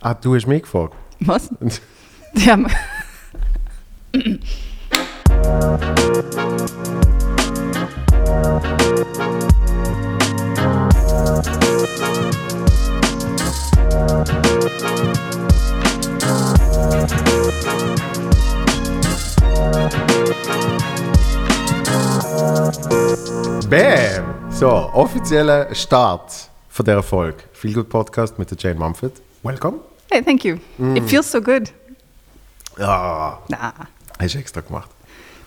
Ah, du hast mich gefragt. Was? Haben... Bam! So, offizieller Start von dieser Folge. Viel gut Podcast mit der Jane Mumford. Welcome. Hey, thank you. It feels so good. Ja, Na, hast du extra gemacht.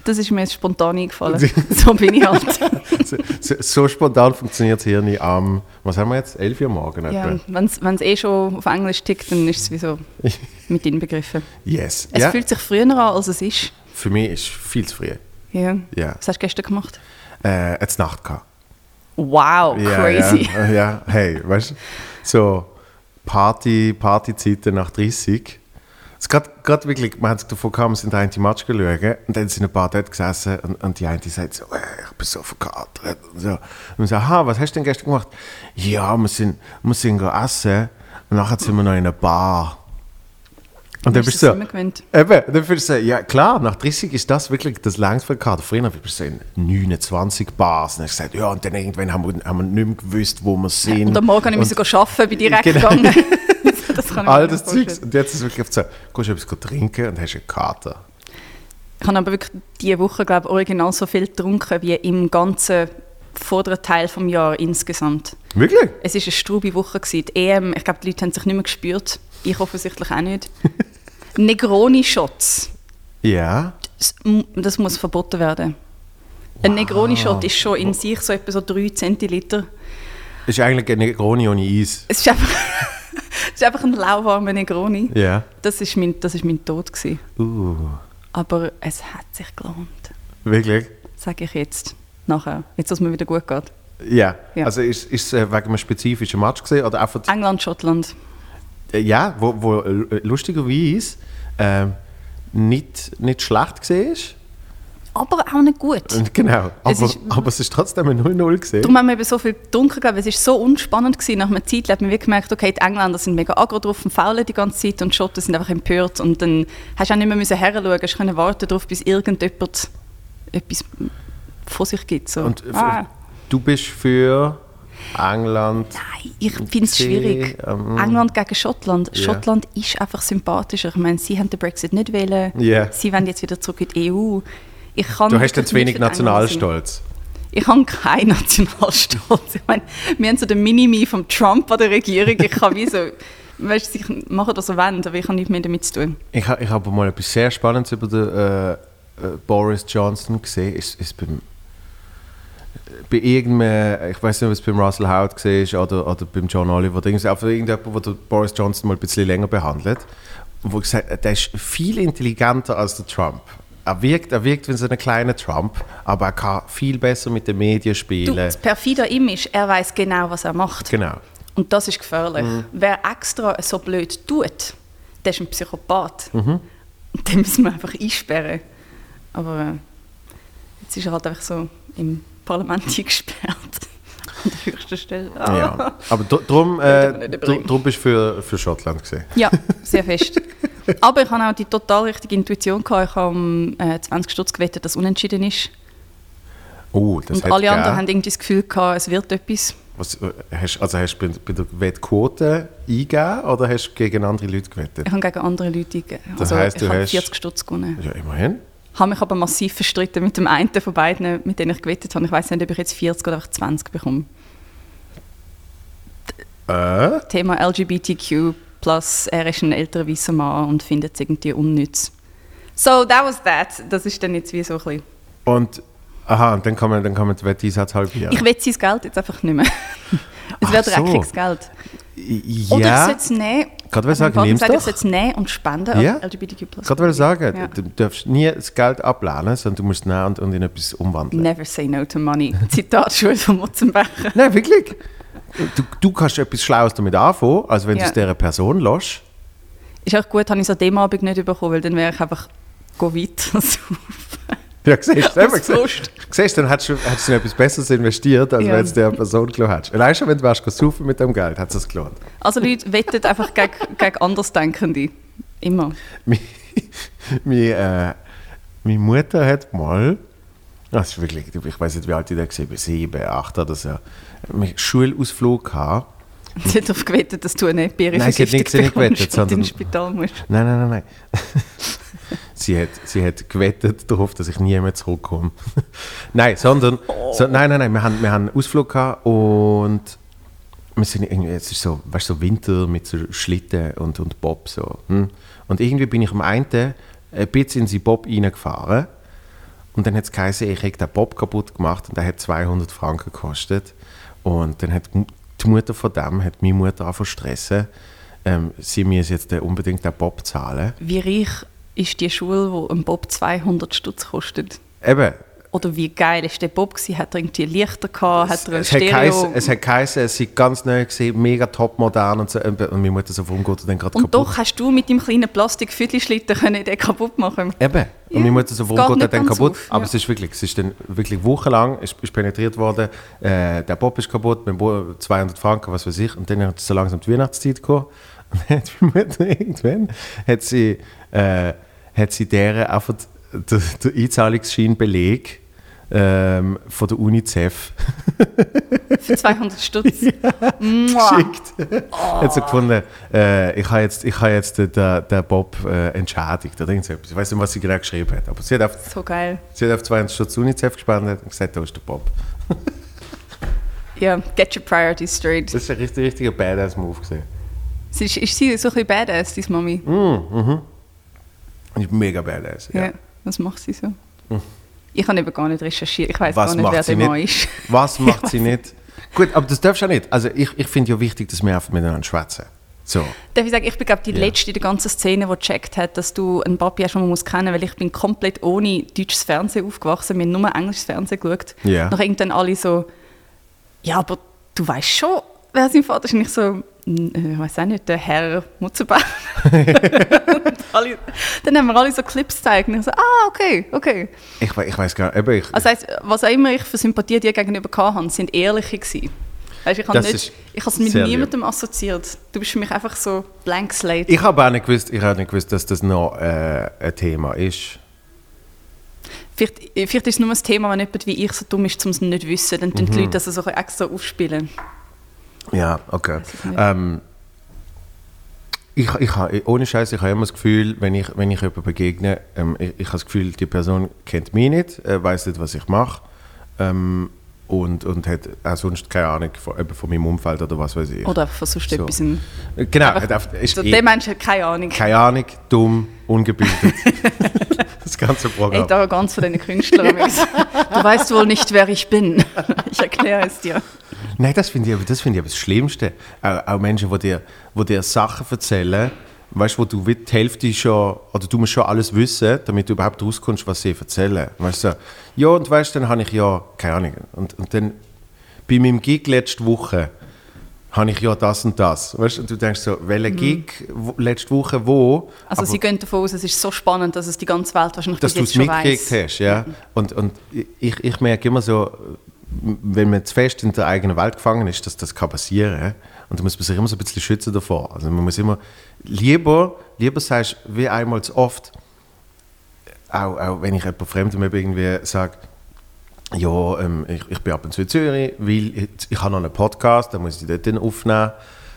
das ist mir jetzt spontan eingefallen. so bin ich halt. So, so, so spontan funktioniert es hier nicht am, was haben wir jetzt, 11 Uhr morgen ja? Wenn es eh schon auf Englisch tickt, dann ist es wie so mit inbegriffen. Yes. Es ja, fühlt sich früher an, als es ist. für mich ist viel zu früh. Ja. Ja. Was hast du gestern gemacht? Äh, jetzt Nacht gehabt. Wow, Ja, crazy. Ja, ja, hey, weißt du, so Party, Partyzeiten nach 30. Es gerade wirklich, wir haben davon gehabt, wir sind einen Match geschaut und dann sind ein paar dort gesessen und, und die eine die sagt so, äh, ich bin so verkatert und so. Und wir sagen, aha, was hast du denn gestern gemacht? Ja, wir sind, wir sind essen und nachher sind wir noch in einer Bar. Und dann bist du so? Eben, dann du ja klar, nach 30 ist das wirklich das längste von der Karte. Früher bist du so in 29 Bars und du gesagt, ja, und dann irgendwann haben wir, haben wir nicht mehr gewusst, wo wir sind. Und am Morgen musste ich arbeiten, bin direkt Genau. gegangen. das ich All das. Zeugs. Und jetzt ist es wirklich so, gehst du etwas trinken und hast eine Karte. Ich habe aber wirklich diese Woche, glaube ich, original so viel getrunken wie im ganzen vorderen Teil des Jahres insgesamt. Wirklich? Es war eine strube Woche. gewesen. Die EM, ich glaube, die Leute haben sich nicht mehr gespürt. Ich offensichtlich auch nicht. Negroni-Shots. Ja. Das, das muss verboten werden. Ein Negroni-Shot ist schon in sich so etwa so 3 Zentiliter. Ist eigentlich eine Negroni ohne Eis. Es ist einfach, es ist einfach ein lauwarmer Negroni. Ja. Das ist mein, das ist mein Tod. Gewesen. Uh, Aber es hat sich gelohnt. wirklich? Sage ich jetzt. Nachher. Jetzt, dass es mir wieder gut geht. Ja. Ja. Also ist ist es äh, wegen einem spezifischen Match gesehen oder einfach England, Schottland. Äh, Ja, wo, wo äh, lustigerweise ähm, nicht, nicht schlecht gesehen ist. Aber auch nicht gut. Genau, aber Es ist- aber es ist trotzdem ein 0-0 gesehen. Darum haben wir eben so viel glaube ich. Es war so unspannend. Gewesen. Nach einer Zeit hat man wirklich gemerkt, okay, die Engländer sind mega aggro drauf und faulen die ganze Zeit und die Schotten sind einfach empört. Und dann hast du auch nicht mehr müssen herschauen, hast können warten darauf, bis irgendjemand etwas von sich gibt. So. Und f- ah, du bist für England. nein, ich finde es schwierig. ähm, England gegen Schottland. Ja. Schottland ist einfach sympathischer. Ich meine, sie haben den Brexit nicht wählen. Ja. Sie wollen jetzt wieder zurück in die EU. Ich kann Du hast wirklich zu wenig. Nationalstolz. Ich habe keinen Nationalstolz. Ich meine, wir haben so den Minimi vom Trump an der Regierung. Ich kann wie so, weißt du, ich mache das so wollen, aber ich habe nichts mehr damit zu tun. Ich, ich habe mal etwas sehr Spannendes über den, äh, äh, Boris Johnson gesehen. Ist, ist beim, bei irgendeinem, ich weiß nicht, ob es beim Russell Howard ist oder, oder beim John Oliver, oder aber irgendjemand, der Boris Johnson mal ein bisschen länger behandelt, wo gesagt hat, der ist viel intelligenter als der Trump. Er wirkt, er wirkt wie so ein kleiner Trump, aber er kann viel besser mit den Medien Du, spielen. das perfide Image, er weiß genau, was er macht. Genau. Und das ist gefährlich. Wer extra so blöd tut, der ist ein Psychopath. Und den müssen wir einfach einsperren. Aber äh, jetzt ist er halt einfach so im Parlament eingesperrt. An der höchsten Stelle. Ah. Ja. Aber darum äh, drum bist du für, für Schottland gesehen. Ja, sehr fest. Aber ich habe auch die total richtige Intuition gehabt. Ich habe um äh, 20 Stutz gewettet, dass es unentschieden ist. Oh, das Und hat alle gegeben. anderen haben irgendwie das Gefühl gehabt, es wird etwas. Was, äh, hast, also hast du bei, bei der Wettquote eingegeben oder hast du gegen andere Leute gewettet? Ich habe gegen andere Leute gegeben. Das Also heisst, ich du habe hast- 40 Stutz gewonnen. Ja, immerhin. Habe mich aber massiv verstritten mit dem einen von beiden, mit denen ich gewettet habe. Ich weiß nicht, ob ich jetzt 40 oder einfach 20 bekomme. Äh? Thema LGBTQ+, er ist ein älterer weißer Mann und findet es irgendwie unnütz. So, that was that. Das ist dann jetzt wie so ein bisschen... Und, aha, und dann kann man, dann kann man den Wetteinsatz halbieren. Ich wette sein Geld jetzt einfach nicht mehr. es wird Ach so. dreckiges Geld. ja, Oder ich sollte es nehmen... Gerade will mein sagen, ich sollte es nehmen und spenden Ja. an LGBTQ+. gerade will sagen, Ja. du darfst nie das Geld ablehnen, sondern du musst es nehmen und, und in etwas umwandeln. Never say no to money. Zitatschule von Mutzenbecher. Nein, wirklich. Du, du kannst etwas Schlaues damit anfangen, als wenn du Ja. es dieser Person lässt. Ist auch gut, habe ich es an dem Abend nicht bekommen, weil dann wäre ich einfach go weiter. Ja, siehst du, siehst, siehst, dann hättest du, du in etwas Besseres investiert, als Ja. wenn es der Person gelohnt hättest. Allein schon, wenn du wärst saufen mit dem Geld, hat es gelohnt. Also Leute wettet einfach gegen, gegen Andersdenkende. Immer. Mi, äh, Meine Mutter hat mal, das ist wirklich, ich weiß nicht, wie alt ich da war, sieben, acht oder so, einen Schulausflug gehabt. Sie hat darauf gewettet, dass du eine Beere Nein, sie hat nicht- sie nicht gewettet, sondern- ins Spital musst. Nein, nein, nein, nein. Sie, hat, sie hat gewettet darauf, dass ich nie mehr zurückkomme. nein, sondern, so, nein, nein, nein, wir haben, wir haben einen Ausflug gehabt und wir sind irgendwie, es ist so, weißt, so Winter mit so Schlitten und, und Bob so. Hm? Und irgendwie bin ich am einen ein bisschen in den Bob reingefahren und dann hat es geheißen, ich habe den Bob kaputt gemacht und der hat 200 Franken gekostet. Und dann hat die Mutter von dem, hat meine Mutter angefangen zu stressen, ähm, sie müsse jetzt unbedingt den Bob zahlen. Wie reich ist die Schule, wo ein Bob 200 Stutz kostet? Eben, Oder wie geil ist der Bob gewesen? Hat er irgendwie Lichter gehabt? Hat er ein es hat, Stereo? geheißen, es hat geheißen, es sei ganz neu gesehen, mega top modern und so. Und meine Mutter so, warum geht er dann gerade und kaputt? doch hast du mit deinem kleinen Plastik-Viertelschlitten können den kaputt machen. Eben. Und meine Mutter so, es warum geht geht er nicht dann kaputt? auf, Aber ja. es ist wirklich, es ist dann wirklich wochenlang, es ist penetriert worden, äh, der Bob ist kaputt, Bo 200 Franken, was weiß ich. Und dann hat so langsam die Weihnachtszeit gekommen. Hat meine Mutter irgendwann, hat sie, äh, hat sie deren einfach den, den Einzahlungsscheinbeleg ähm, von der UNICEF Für 200 Stutz. Geschickt. Hat so gefunden, äh, ich habe jetzt, ich habe jetzt den, den, Bob äh, entschädigt oder. Ich weiß nicht, was sie genau geschrieben hat, aber sie hat auf, So geil. sie hat auf 200 Stutz UNICEF gespendet und gesagt, da ist der Bob. Ja, get your priorities straight. Das ist ein richtig, richtiger Badass-Move gewesen. Sie Ist, ist sie so ein bisschen badass, deine Mami? Und ist mega Badass, ja. Ja. Was macht sie so? Ich habe eben gar nicht recherchiert. Ich weiß gar nicht, wer der Mann ist. Was macht sie nicht? Gut, aber das darfst du auch nicht. Also ich, ich finde ja wichtig, dass wir einfach miteinander schwätzen. So. Darf ich sagen, ich bin glaube die Ja. letzte in der ganzen Szene, die gecheckt hat, dass du einen Papi hast, den man muss kennen, weil ich bin komplett ohne deutsches Fernsehen aufgewachsen. Wir haben nur englisches Fernsehen geschaut. Ja. Nach irgendwann alle so, ja, aber du weißt schon, wer sein Vater ist. Und ich so, «N- äh, ich weiß auch nicht, der Herr Mutzenbach. Und alle, dann haben wir alle so Clips gezeigt und ich so, ah, okay, okay. Ich, ich weiß gar nicht. Ich, Also heisst, was auch immer ich für Sympathie dir gegenüber hatte, sind ehrliche gewesen. Weißt, ich habe es mit sehr lieb. niemandem assoziiert. Du bist für mich einfach so blank slate. ich habe auch nicht gewusst, ich habe nicht gewusst, dass das noch äh, ein Thema ist. Vielleicht, vielleicht ist es nur ein Thema, wenn jemand wie ich so dumm ist, um es nicht zu wissen. Dann tun Mhm. die Leute das so extra aufspielen. Ja, okay. Ähm, ich, ich, ohne Scheiß, ich habe immer das Gefühl, wenn ich, wenn ich jemandem begegne, ähm, ich, ich habe das Gefühl, die Person kennt mich nicht, äh, weiß nicht, was ich mache ähm, und, und hat auch sonst keine Ahnung von, eben von meinem Umfeld oder was weiß ich. Oder einfach versuchst So. etwas in... Genau, Einfach- hat ist So, eh, der Mensch hat keine Ahnung. keine Ahnung, dumm, ungebildet. das ganze Ey, Programm. die Arroganz von diesen Künstlern. du weißt wohl nicht, wer ich bin. Ich erkläre es dir. Nein, das finde ich, aber- das finde ich aber das Schlimmste. Auch, auch Menschen, die dir, die dir Sachen erzählen, weißt du, wo du die Hälfte schon, oder du musst schon alles wissen, damit du überhaupt rauskommst, was sie erzählen. Weißt du, ja, und weißt du, dann habe ich ja, keine Ahnung, und, und dann bei meinem Gig letzte Woche habe ich ja das und das. Weißt du, und du denkst so, welcher Gig wo, letzte Woche wo? Also aber- sie gehen davon aus, es ist so spannend, dass es die ganze Welt wahrscheinlich dass bis du jetzt es schon mitgekriegt hast, ja. Und, und ich, ich merke immer so, wenn man zu fest in der eigenen Welt gefangen ist, dass das kann passieren. Und da muss man sich immer so ein bisschen schützen davor. Also man muss immer lieber, lieber sagst wie einmal zu oft, auch, auch wenn ich jemand Fremdem irgendwie sage, ja, ähm, ich, ich bin ab und zu in Zürich, weil ich, ich habe noch einen Podcast, den muss ich dort dann aufnehmen.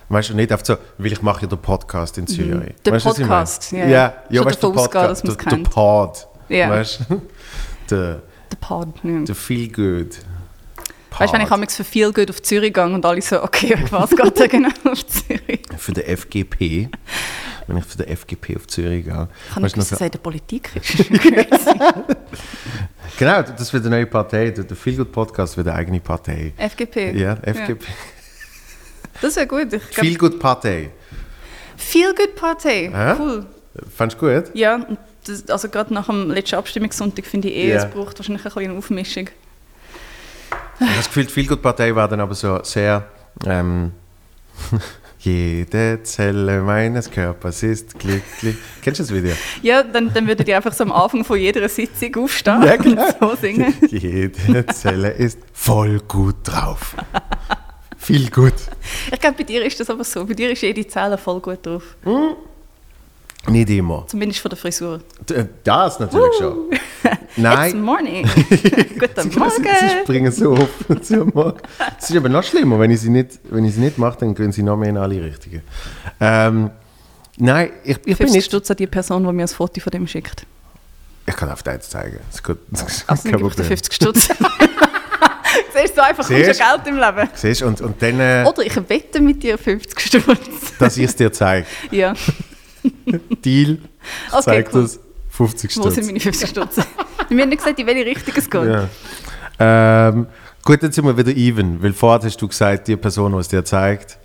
Weißt du, nicht einfach so, weil ich mache ja den Podcast in Zürich. Der weißt? Podcast, ja, ja. ja. Weißt der Podcast, der. Pod, Ja. weißt? Der, Der Pod. Ja. der Feel Good. Weißt du, wenn ich amigs für viel gut auf Zürich gehe und alle so, okay, was geht da genau auf Zürich? Für den FGP. Wenn ich für den FGP auf Zürich gehe. Ich habe Weißt nicht so- er in der Politik ist. Genau, das wird eine neue Partei. Der der Feel Good Podcast wird eine eigene Partei. FGP. Ja, FGP. Das wäre gut. Ich glaub, Feel Good Partei. Feel Good Party. Hä? Cool. Fandest du gut? Ja, das, also gerade nach dem letzten Abstimmungssonntag finde ich eh, Ja. es braucht wahrscheinlich ein bisschen eine Aufmischung. Das Gefühl, die Feel Good Partei war dann aber so sehr. Ähm, Jede Zelle meines Körpers ist glücklich. Kennst du das Video? Ja, dann, dann würdet ihr einfach so am Anfang von jeder Sitzung aufstehen Ja, genau. und so singen. Jede Zelle ist voll gut drauf. Viel gut. Ich glaube, bei dir ist das aber so. Bei dir ist jede Zelle voll gut drauf. Nicht immer. Zumindest von der Frisur. D- Das natürlich schon. It's Nein. morning. Guten Sie Morgen. springen so auf Morgen. Es ist aber noch schlimmer, wenn ich sie nicht, wenn ich sie nicht mache, dann gehen sie noch mehr in alle Richtungen. Ähm, nein, ich, ich bin 50 nicht. Stutz an die Person, die mir ein Foto von dem schickt. Ich kann auf deins zeigen. Das ist gut. Also gebe ich dir Problem. 50 Stutz. Siehst du, einfach kommst du Siehst? Geld im Leben. Siehst und, und dann, äh, Oder ich wette mit dir 50 Stutz. dass ich es dir zeige. ja. Deal, Okay, zeigt cool. das 50 Wo Stutz. sind meine 50 Stutz? Wir haben nicht gesagt, in welche Richtung es geht. Ja. Ähm, gut, jetzt sind wir wieder even, weil vorher hast du gesagt, die Person, die es dir zeigt,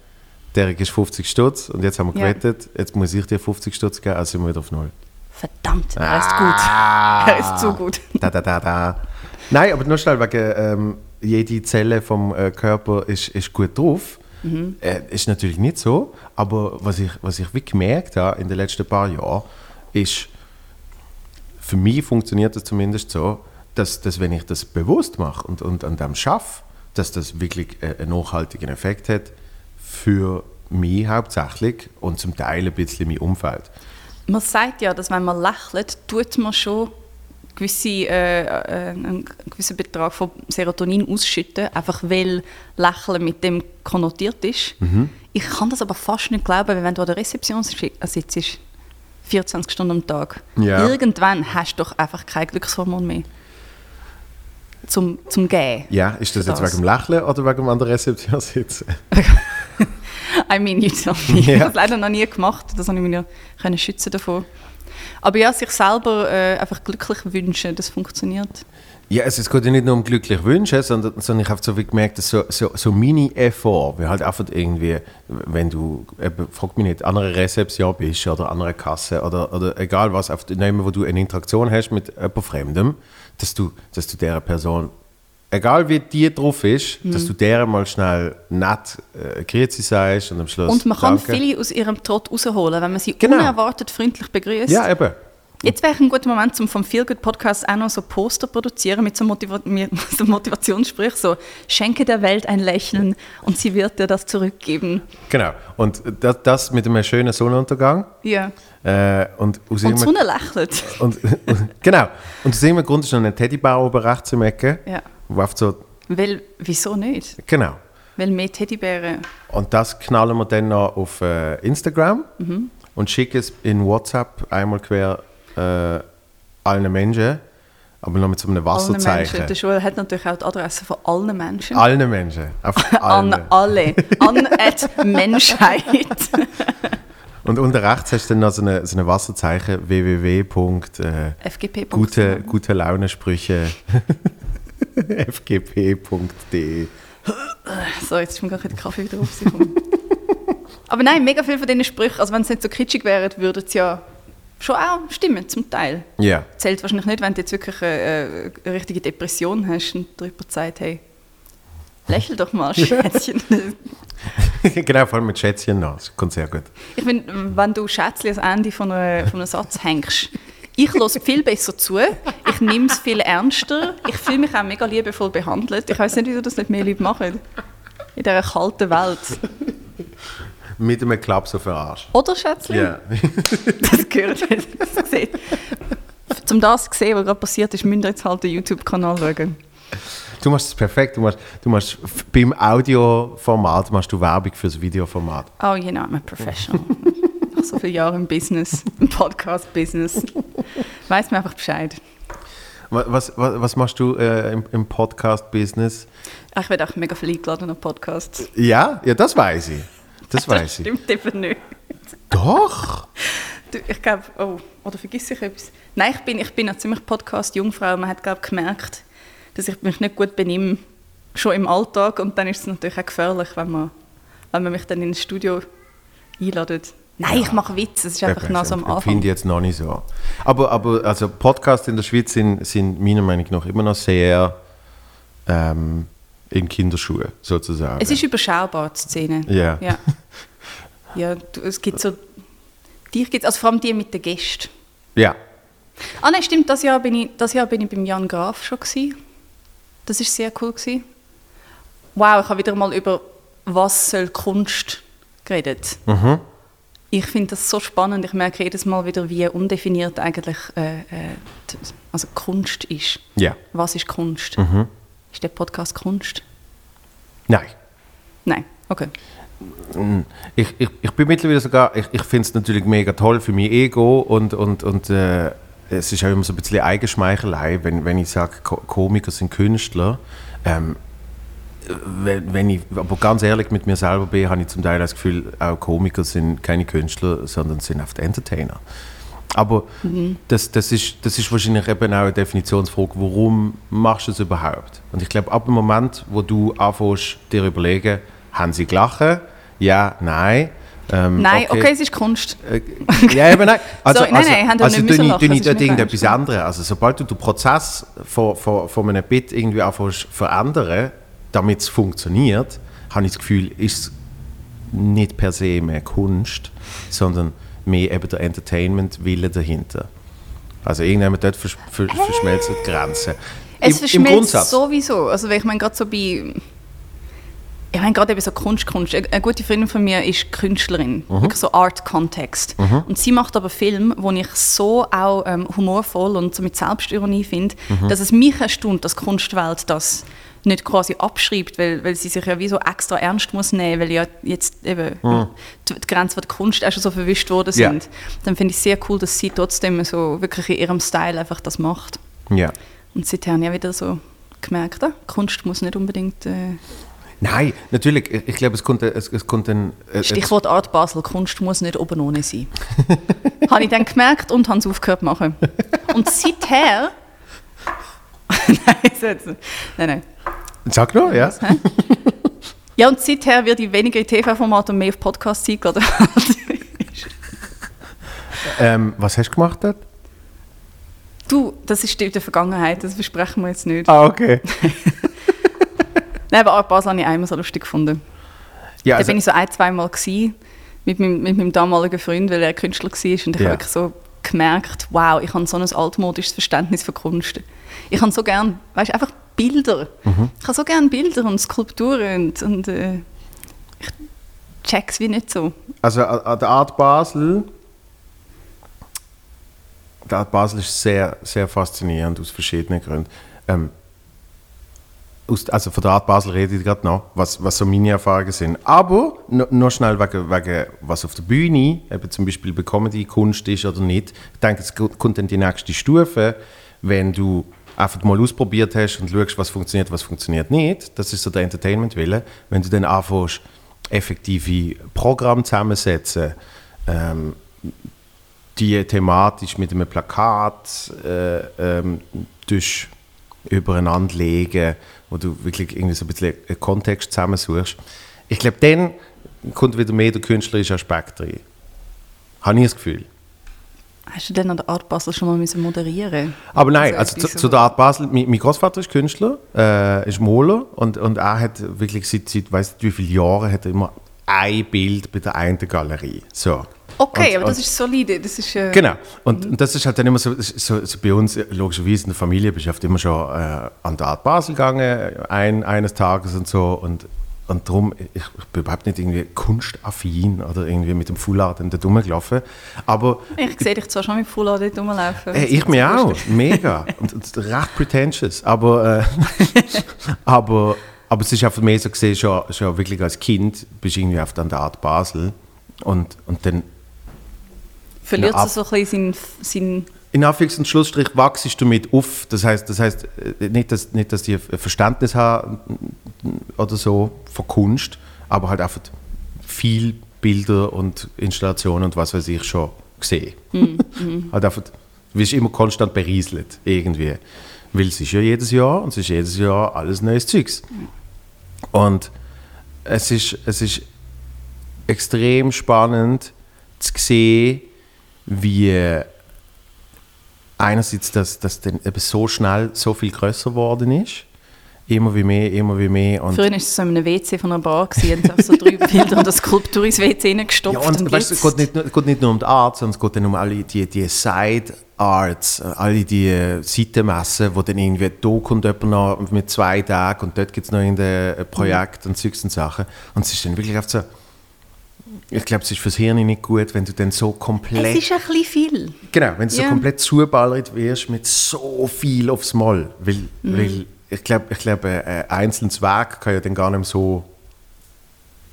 der ist 50 Stutz und jetzt haben wir Ja. gewettet, jetzt muss ich dir 50 Stutz geben, also sind wir wieder auf Null. Verdammt, er ist Ah. gut. Er ist zu gut. Da, da, da, da. Nein, aber nur schnell wegen, ähm, jede Zelle vom äh, Körper ist, ist gut drauf. Mhm. Äh, ist natürlich nicht so, aber was ich, was ich wirklich gemerkt habe in den letzten paar Jahren, ist, für mich funktioniert das zumindest so, dass, dass wenn ich das bewusst mache und, und an dem schaffe, dass das wirklich äh, einen nachhaltigen Effekt hat für mich hauptsächlich und zum Teil ein bisschen mein Umfeld. Man sagt ja, dass wenn man lächelt, tut man schon gewisse, äh, äh, einen gewissen Betrag von Serotonin ausschütten, einfach weil Lächeln mit dem konnotiert ist. Mhm. Ich kann das aber fast nicht glauben, wenn du an der Rezeption äh, sitzt, 24 Stunden am Tag, Ja. irgendwann hast du doch einfach kein Glückshormon mehr zum, zum Gehen. Ja, ist das Für jetzt das. wegen dem Lächeln oder wegen dem an der Rezeption sitzen? I mean, you tell me. Ich Ja. habe das leider noch nie gemacht, das habe ich mir können schützen davon. Aber ja, sich selber äh, einfach glücklich wünschen, das funktioniert. Ja, es, es geht ja nicht nur um glücklich wünschen, sondern, sondern ich habe so wie gemerkt, dass so, so, so Mini-Effort, wie halt einfach irgendwie, wenn du, eben, frag mich nicht, an einer Rezeption bist oder an einer Kasse oder, oder egal was, auf dem, wo du eine Interaktion hast mit jemand Fremdem, dass du, dass du dieser Person, egal wie die drauf ist, Mhm. dass du der mal schnell nett äh, Grüezi sagst und am Schluss Und man kann Danke. viele aus ihrem Trott rausholen, wenn man sie Genau. unerwartet freundlich begrüßt. Ja, eben. Jetzt wäre ein guter Moment, um vom Feel Good Podcast auch noch so Poster produzieren mit so, Motiva mit so so «Schenke der Welt ein Lächeln und sie wird dir das zurückgeben». Genau. Und das, das mit einem schönen Sonnenuntergang. Ja. Äh, und aus Und Sonne lächelt. Und, genau. Und aus irgendeinem Grund ist noch ein Teddybär oben rechts im Ecke. Ja. Oft so, Weil, wieso nicht? genau. Weil mehr Teddybären... Und das knallen wir dann noch auf äh, Instagram Mhm. und schicken es in WhatsApp einmal quer äh, allen Menschen, aber noch mit so einem Wasserzeichen. Menschen. Der Joel hat natürlich auch die Adresse von allen Menschen. Allen Menschen. Allen. An alle. An at Menschheit. Und unten rechts hast du dann noch so eine, so eine Wasserzeichen www. Äh, gute, gute Laune-Sprüche fgp.de So, jetzt ist mir gerade der Kaffee wieder aufgekommen. Aber nein, mega viele von diesen Sprüchen, also wenn es nicht so kitschig wären, würden sie ja schon auch stimmen, zum Teil. Ja. Zählt wahrscheinlich nicht, wenn du jetzt wirklich eine, eine richtige Depression hast und darüber sagt, hey, lächel doch mal, Schätzchen. genau, vor allem mit Schätzchen noch. Das kommt sehr gut. Ich finde, wenn du Schätzchen ans Ende von, einer, von einem Satz hängst, ich höre viel besser zu, ich nehme es viel ernster, ich fühle mich auch mega liebevoll behandelt. Ich weiß nicht, wieso das nicht mehr Leute machen. In dieser kalten Welt. Mit einem Klaps auf den Arsch. Oder, Schätzchen? Ja. Das gehört, das seht. Um das zu sehen, was gerade passiert ist, müsst ihr jetzt halt den YouTube-Kanal schauen. Du machst es perfekt. Du machst, du machst beim Audioformat machst du Werbung für das Videoformat. Oh, you know, I'm a professional. So vielen Jahren im Business, im Podcast-Business. Weiß mir einfach Bescheid. Wa- Was, was, was machst du äh, im, im Podcast-Business? Ich werde auch mega viel eingeladen an Podcasts. Ja, ja, das weiß ich. Das weiß ich. Stimmt eben nicht. Doch. Du, ich glaube, oh, oder vergiss ich etwas? Nein, ich bin, ich bin eine ziemlich Podcast-Jungfrau. Man hat, glaube gemerkt, dass ich mich nicht gut benehme, schon im Alltag. Und dann ist es natürlich auch gefährlich, wenn man, wenn man mich dann ins Studio einladet. Nein, ich mache Witze, es ist einfach noch so am Finde Anfang. ich jetzt noch nicht so. Aber, aber also Podcasts in der Schweiz sind, sind meiner Meinung nach immer noch sehr ähm, in Kinderschuhe sozusagen. Es ist überschaubar, die Szene. Ja. ja. Ja, du, es gibt so... Dich gibt's, also vor allem die mit den Gästen. Ja. Ah nein, stimmt, das Jahr bin ich, das Jahr bin ich beim Jan Graf schon gewesen. Das ist sehr cool gewesen. Wow, ich habe wieder mal über was soll Kunst geredet. Mhm. Ich finde das so spannend. Ich merke jedes Mal wieder, wie undefiniert eigentlich äh, äh, die- also Kunst ist. Ja. Was ist Kunst? Mhm. Ist der Podcast Kunst? Nein. Nein, okay. Ich, ich, ich bin mittlerweile sogar, ich, ich finde es natürlich mega toll für mein Ego und, und, und äh, es ist auch immer so ein bisschen Eigenschmeichelei, wenn, wenn ich sage, Ko Komiker sind Künstler. Ähm, wenn, ich aber ganz ehrlich mit mir selber bin, habe ich zum Teil das Gefühl, auch Komiker sind keine Künstler, sondern sind oft Entertainer. Aber das, das, ist, das ist wahrscheinlich eben auch eine Definitionsfrage, warum machst du es überhaupt? Und ich glaube, ab dem Moment, wo du anfängst, dir überlegen, haben sie gelacht? Ja, nein. Ähm, Nein, okay. es ist Kunst. äh, ja, eben nein. Also, Sorry, nein, also, nein, da also nicht ich, lachen, ich mir irgendetwas anderes. Also, sobald du den Prozess von, von, von einem Bit irgendwie anfängst verändern, damit es funktioniert, habe ich das Gefühl, ist es nicht per se mehr Kunst, sondern mehr eben der Entertainment-Wille dahinter. Also irgendjemand dort vers vers verschmelzt die Grenzen. Es Im- im verschmilzt Grundsatz. sowieso. Also ich meine gerade so bei... Ich meine gerade eben so Kunst, Kunst. Eine eine gute Freundin von mir ist Künstlerin, Mhm. wirklich so Art-Kontext. Und sie macht aber Filme, wo ich so auch ähm, humorvoll und so mit Selbstironie finde, Mhm. dass es mich erstaunt, dass Kunstwelt das nicht quasi abschreibt, weil, weil sie sich ja wie so extra ernst muss nehmen, weil ja jetzt eben die, die Grenzen von der Kunst auch schon so verwischt worden Mhm. Ja. sind. Dann finde ich es sehr cool, dass sie trotzdem so wirklich in ihrem Style einfach das macht. Ja. Und seither habe ich auch wieder so gemerkt, ah, Kunst muss nicht unbedingt. Äh, Nein, natürlich. Ich, ich glaube, es kommt, es, es kommt ein... äh, Stichwort Art Basel, Kunst muss nicht oben ohne sein. habe ich dann gemerkt und habe es aufgehört machen. Und seither. nein, nein, nein. Sag noch, ja. Ja, und seither wird ich weniger in TV-Format und mehr auf Podcasts eingeladen. Ähm, was hast du gemacht dort? du, das ist in der Vergangenheit, das versprechen wir jetzt nicht. Ah, okay. Nein, aber Art habe ich einmal so lustig gefunden. Ja, da also, bin ich so ein, zweimal gsi mit meinem, mit meinem damaligen Freund, weil er Künstler war. Und ich Ja. habe wirklich so gemerkt, wow, ich habe so ein altmodisches Verständnis für Kunst. Ich habe so gern, weißt einfach Bilder. Mhm. Ich habe so gern Bilder und Skulpturen und, und äh, ich check's wie nicht so. also an an der Art Basel. Die Art Basel ist sehr, sehr faszinierend aus verschiedenen Gründen. Ähm, aus, also von der Art Basel rede ich gerade noch, was, was so meine Erfahrungen sind. Aber no- noch schnell wegen, wegen, was auf der Bühne, eben zum Beispiel bei Comedy Kunst ist oder nicht. Ich denke, es kommt dann die nächste Stufe, wenn du einfach mal ausprobiert hast und schaust, was funktioniert, was funktioniert nicht. Das ist so der Entertainment-Wille. Wenn du dann anfängst, effektive Programme zusammensetzen, ähm, die thematisch mit einem Plakat äh, ähm, übereinander legen, wo du wirklich irgendwie so ein bisschen einen Kontext zusammensuchst. Ich glaube, dann kommt wieder mehr der künstlerische Aspekt rein. Habe ich das Gefühl. Hast du denn an der Art Basel schon mal müssen moderieren Aber nein, Also also, zu, zu der Art Basel, mein, mein Großvater ist Künstler, äh, ist Maler und, und er hat wirklich seit, seit weiß nicht wie vielen Jahren hat er immer ein Bild bei der einen Galerie. So. Okay, Und- aber das und- ist solide. Das ist, äh, Genau. Und, und das ist halt dann immer so, so, so bei uns, äh, logischerweise in der Familie, bist du oft immer schon äh, an der Art Basel gegangen, ein, eines Tages und so. Und, und darum, ich, ich bin überhaupt nicht irgendwie kunstaffin oder irgendwie mit dem Fullard da rumgelaufen. Aber Ich sehe dich zwar schon mit Full dort rumlaufen. Hey, ich mir auch, mega. Und, und recht pretentious. Aber, äh, aber, aber es ist einfach mehr so gesehen, schon, schon wirklich als Kind bist du irgendwie auf der Art Basel. Und, und dann Verliert es so ein bisschen seinen, seinen in Anführungs- und Schlussstrich wachst du damit auf. Das heißt, das heißt äh, nicht, dass, nicht, dass die ein Verständnis haben oder so von Kunst, aber halt einfach viel Bilder und Installationen und was weiß ich schon gesehen. halt einfach, du wirst immer konstant berieselt irgendwie. Weil es ist ja jedes Jahr und es ist jedes Jahr alles neues Zeugs. Und es ist, es ist extrem spannend zu sehen, wie einerseits, dass das dann eben so schnell so viel größer geworden ist immer wie mehr, immer wie mehr. Und Früher war es so in einem WC von einer Bar, gewesen, einfach so drei Bilder und eine Skulptur ins WC reingestopft. Ja, und weißt, du, es geht nicht, es geht nicht nur um die Art, sondern es geht dann um alle die, die Side Arts, alle die Seitenmessen, wo dann irgendwie da kommt jemand noch mit zwei Tagen und dort gibt es noch irgendein Projekt und Zeugs und Sachen. Und es ist dann wirklich oft so, ich glaube, es ist fürs Hirn nicht gut, wenn du dann so komplett... Es ist ein bisschen viel. Genau, wenn du so Ja. komplett zuballert wirst mit so viel aufs Mal. Weil, Mhm. weil ich glaube, ich glaub, ein einzelnes Werk kann ja dann gar nicht mehr so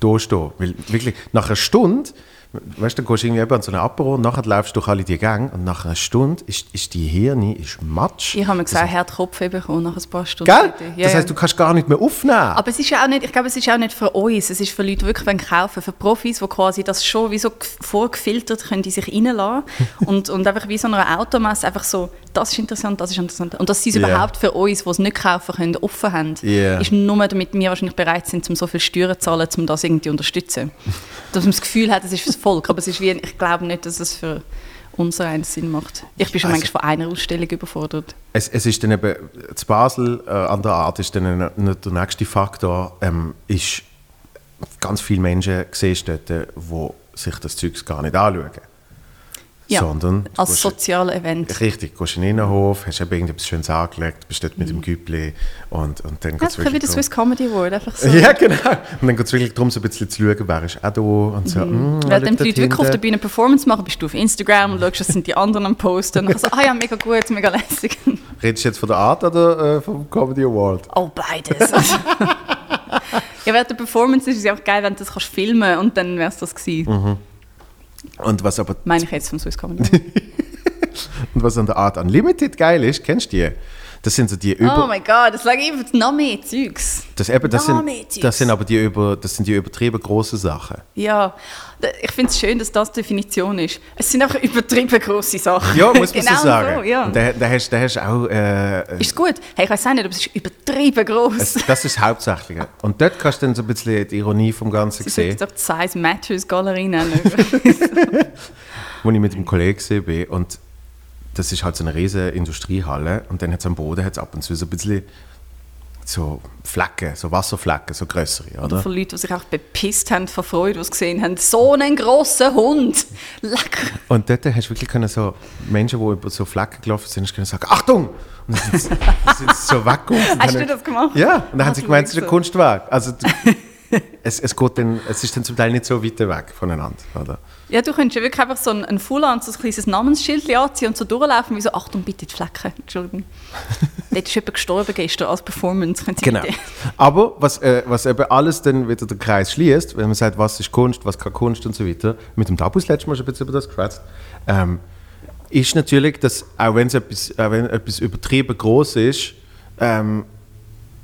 durchstehen. Weil wirklich, nach einer Stunde, weißt du, dann gehst du irgendwie eben an so eine Apero und nachher läufst du durch alle die Gänge und nach einer Stunde ist, ist die Hirne ist matsch. Ich habe mir gesagt, Herzkopf bekommen nach ein paar Stunden. Gell? Ja, das heißt, du kannst gar nicht mehr aufnehmen. Aber es ist ja auch nicht, ich glaube, es ist auch nicht für uns, es ist für Leute, die wirklich wollen kaufen für Profis, die quasi das schon wie so vorgefiltert können, die sich reinlassen und, und einfach wie so einer Automesse einfach so, das ist interessant, das ist interessant. Und dass sie es Ja. überhaupt für uns, die es nicht kaufen können, offen haben, Ja. ist nur, damit wir wahrscheinlich bereit sind, um so viel Steuern zu zahlen, um das irgendwie zu unterstützen. dass man das Gefühl hat, es ist fürs Volk, aber es ist wie, ich glaube nicht, dass es für uns einen Sinn macht. Ich bin schon Also- manchmal von einer Ausstellung überfordert. Es, es ist dann eben, zu Basel äh, an der Art ist dann ein, ein, der nächste Faktor, ähm, ist, ganz viele Menschen siehst dort, die sich das Zeug gar nicht anschauen. Ja, Sondern als soziales Event. Richtig, du gehst in den Innenhof, hast eben irgendetwas Schönes angelegt, bist dort mit dem Güppli und, und dann geht das es wie wirklich der darum... Swiss Comedy Award, einfach so. Ja, genau. Und dann geht es wirklich darum, so ein bisschen zu schauen, wer ist auch da und so, mm, Weil dann die Leute wirklich auf der. Bühne Performance machen, bist du auf Instagram und schaust, was sind die anderen am Posten. Und dann so, ah ja, mega gut, mega lässig. Redest du jetzt von der Art oder äh, vom Comedy Award? Oh, beides. ja, während der Performance ist es ja auch geil, wenn du das kannst filmen und dann wäre es das gewesen. Mhm. Und was aber Meine ich jetzt vom Swiss Comedy Award. und was an der Art Unlimited geil ist, kennst du die? Das sind so die über... Oh mein Gott, das lag eben noch mehr Zeugs. Das, eben, das, Noch sind, das sind aber die, über, das sind die übertrieben großen Sachen. Ja, ich finde es schön, dass das die Definition ist. Es sind einfach übertrieben grosse Sachen. Ja, muss man genau so sagen. So, ja. Und da, da, hast, da hast auch... Äh, Ist es gut? Hey, ich weiß auch nicht, aber es ist übertrieben gross. es, das ist das Hauptsächliche. Und dort kannst du dann so ein bisschen die Ironie vom Ganzen Sie sehen. doch die Size Matters Galerie nennen. wo ich mit dem Kollegen bin und das ist halt so eine riesige Industriehalle und dann hat es am Boden hat's ab und zu so ein bisschen so Flecken, so Wasserflecken, so größere, oder? Von Leuten, die sich auch bepisst haben vor Freude, die gesehen haben, so einen grossen Hund. Lecker. Und dort hast du wirklich können so Menschen, die über so Flecken gelaufen sind, können sagen, Achtung! Und dann sind sie, dann sind sie so weggegangen. Hast du das gemacht? Ja, und dann haben Hast sie du gemeint, es ist ein? Kunstwerk. Also es, es, geht dann, es ist dann zum Teil nicht so weit weg voneinander, oder? Ja, du könntest ja wirklich einfach so ein, ein Fullan, so ein kleines Namensschild anziehen und so durchlaufen, wie so, Achtung, bitte die Flecken. Entschuldigung. Dort ist jemand gestorben gestern als Performance. Genau. Aber was, äh, was eben alles dann wieder den Kreis schließt, wenn man sagt, was ist Kunst, was kann Kunst und so weiter, mit dem Tabus letztes Mal schon ein bisschen über das geschwätzt, ähm, ist natürlich, dass auch wenn es etwas, auch wenn etwas übertrieben groß ist, ähm,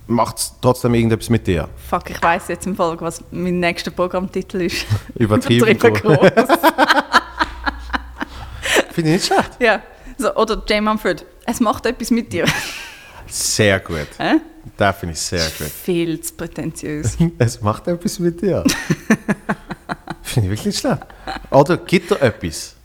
macht es trotzdem irgendetwas mit dir. Fuck, ich weiss jetzt im Fall, was mein nächster Programmtitel ist. Übertrieben groß. groß. Finde ich nicht schlecht. ja. So, oder Jay Mumford. Es macht etwas mit dir. Sehr gut. Hä? Das finde ich sehr gut. Viel zu prätentiös. Es macht etwas mit dir. finde ich wirklich nicht schlecht. Oder gibt er etwas?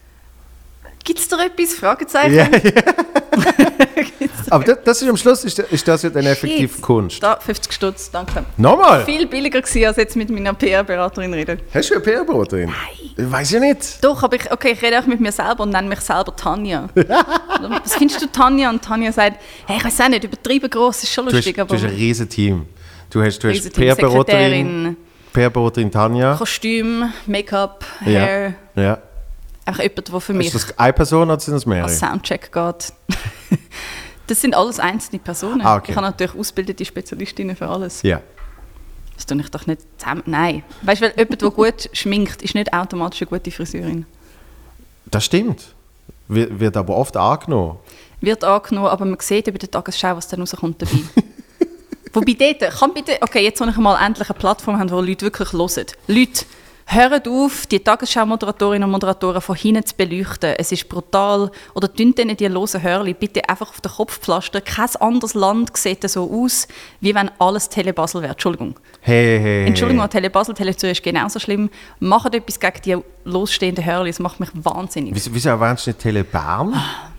Gibt es da etwas? Fragezeichen? Ja, Aber das, das ist am Schluss ist, ist das ja dann effektiv Shit. Kunst. Da, 50 Stutz, danke. Nochmal? Viel billiger gewesen, als jetzt mit meiner PR-Beraterin reden. Hast du eine PR-Brot drin? Nein. Weiß ich nicht. Doch, aber ich, okay, ich rede auch mit mir selber und nenne mich selber Tanja. Was findest du Tanja? Und Tanja sagt, hey, ich weiß auch nicht, übertrieben groß ist schon Du hast, lustig, du aber hast ein riesiges Team. Du hast, du hast PR-Beraterin, PR-Beraterin Tanja. Kostüm, Make-up, Ja. Hair. ja. Einfach jemand, der für mich Ist das eine Person oder sind das mehrere? als Soundcheck geht. das sind alles einzelne Personen. Ah, okay. Ich habe natürlich ausgebildete Spezialistinnen für alles. Ja. Das tue ich doch nicht zusammen. Nein. Weißt du, weil jemand, der gut schminkt, ist nicht automatisch eine gute Friseurin. Das stimmt. Wird, wird aber oft angenommen. Wird angenommen, aber man sieht über die Tagesschau, was dann rauskommt dabei. Wobei dort, kann bitte, okay, jetzt, wo ich mal endlich eine Plattform habe, wo Leute wirklich hören. Leute, hört auf, die Tagesschau-Moderatorinnen und Moderatoren von hinten zu beleuchten. Es ist brutal. Oder tun denen die losen Hörli bitte einfach auf den Kopf pflastern. Kein anderes Land sieht so aus, wie wenn alles Telebasel wäre. Entschuldigung. Hey, hey. Entschuldigung, Tele Basel, Tele Zürich ist genauso schlimm. Macht etwas gegen die losstehenden Hörli, das macht mich wahnsinnig. Wieso, wieso erwähnst du nicht Tele Bern?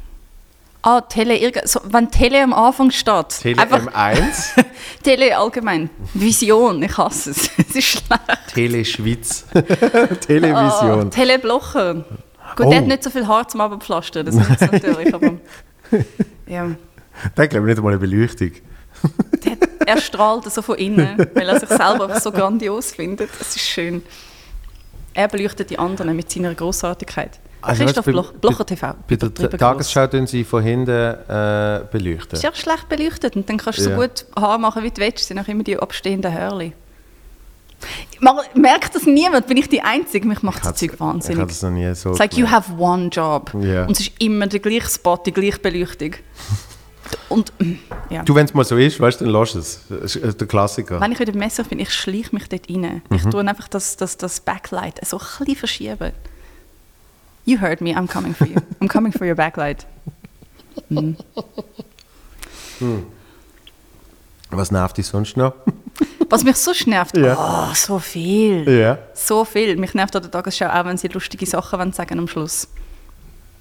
Ah, Tele, so, wenn Tele am Anfang steht. Tele M1, Tele allgemein. Vision, ich hasse es. Es ist schlecht. Tele Schweiz, Ah, Television. Tele Blocher. Gut, Oh. der hat nicht so viel Haar zum Abpflastern, das ist natürlich, aber... Ja. Der glaube ich nicht einmal eine Beleuchtung. Der, er strahlt so von innen, weil er sich selber so grandios findet. Das ist schön. Er beleuchtet die anderen mit seiner Großartigkeit. Also, Christoph weißt Bloch, Blocher TV. Bei der Tagesschau tun sie von hinten äh, beleuchten. Ist ja schlecht beleuchtet und dann kannst du so Ja. gut Haar machen, wie du willst. Es sind auch immer die abstehenden Hörli. Merkt das niemand? Bin ich die Einzige? Mich macht das Zeug Ich wahnsinnig. habe das noch nie so It's like you have one job. Ja. Und es ist immer der gleiche Spot, die gleiche Beleuchtung. Und mm, ja. Du, wenn es mal so ist, weißt du, dann lass es. Das ist der Klassiker. Wenn ich wieder Messer bin, ich schleiche mich dort rein. Ich Mhm. tue einfach das, das, das Backlight so ein bisschen verschieben. You heard me, I'm coming for you. I'm coming for your backlight. Was nervt dich sonst noch? Was mich so nervt, Ja. oh, so viel. Ja. So viel. Mich nervt an der Tagesschau auch, wenn sie lustige Sachen wollen sagen am Schluss.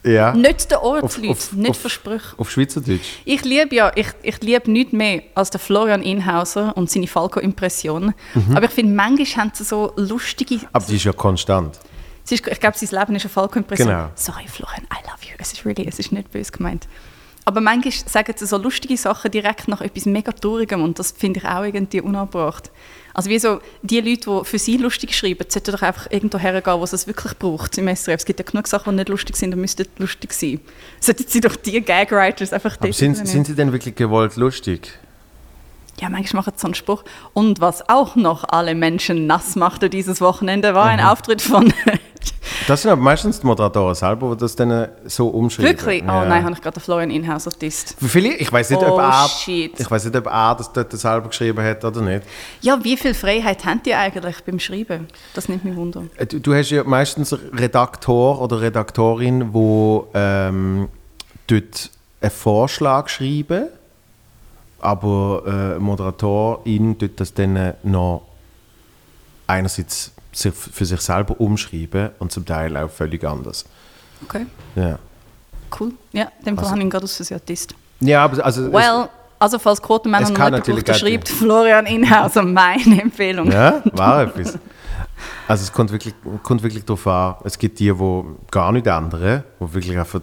Ja. Nicht der Auf- Ortsleute, auf- nicht auf- Versprüche. Auf Schweizerdeutsch. Ich liebe ja, ich, ich liebe nichts mehr als den Florian Inhauser und seine Falco-Impression. Aber ich finde, manchmal haben sie so lustige... Mhm. Aber die ist ja konstant. Sie ist, ich glaube, sein Leben ist eine Falco-Impression. Genau. Sorry, Florian, I love you. Es ist really, es ist nicht böse gemeint. Aber manchmal sagen sie so lustige Sachen direkt nach etwas mega Traurigem und das finde ich auch irgendwie unangebracht. Also wie so, die Leute, die für sie lustig schreiben, sollten doch einfach irgendwo hergehen, wo es es wirklich braucht im SRF. Es gibt ja genug Sachen, die nicht lustig sind und müssten lustig sein. Sollten sie doch die Gag-Writers einfach Aber sind, sind sie denn wirklich gewollt lustig? Ja, manchmal machen sie so einen Spruch. Und was auch noch alle Menschen nass machte dieses Wochenende, war Mhm. ein Auftritt von... Das sind aber meistens die Moderatoren selber, die das dann so umschreiben. Wirklich? Ja. Oh nein, habe ich gerade Florian Inhauser disst. Vielleicht, ich weiß nicht, Oh, ob er, shit. ich weiß nicht, ob er das dort selber geschrieben hat oder nicht. Ja, wie viel Freiheit habt ihr eigentlich beim Schreiben? Das nimmt mich wunder. Äh, Du, du hast ja meistens einen Redaktor oder Redaktorin, wo ähm, dort einen Vorschlag schreiben, aber äh, Moderatorin tut das dann noch einerseits sich für sich selber umschreiben und zum Teil auch völlig anders. Okay, Ja, cool. Ja, dem Fall Also- habe ich ihn gerade aus disst. ja aber also es- Well, also falls Quotenmänner noch natürlich auch- schreibt Florian Inhauser meine Empfehlung. Ja, war etwas. Also es kommt wirklich, kommt wirklich darauf an. Es gibt die, die gar nicht ändern, die wirklich einfach,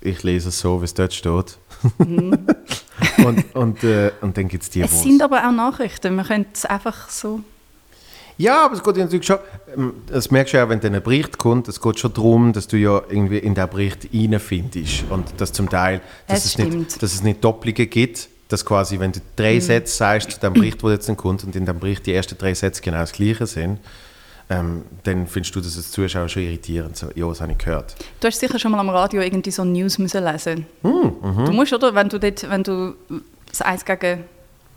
ich lese es so, wie es dort steht. Und, und, äh, und dann gibt es die, Mhm. Es wo's- sind aber auch Nachrichten. Man könnte es einfach so... Ja, aber es geht natürlich schon, ähm, das merkst du ja, wenn dann ein Bericht kommt, es geht schon darum, dass du ja irgendwie in den Bericht reinfindest und dass zum Teil, dass, Es es, stimmt. nicht, dass es nicht Doppelungen gibt, dass quasi, wenn du drei Mhm. Sätze sagst zu dem Bericht, der jetzt dann kommt und in dem Bericht die ersten drei Sätze genau das gleiche sind, ähm, dann findest du das als Zuschauer schon irritierend. So, ja, das habe ich gehört. Du hast sicher schon mal am Radio irgendwie so News müssen lesen. Hm, mhm. Du musst, oder? Wenn du, dort, wenn du das Eins gegen...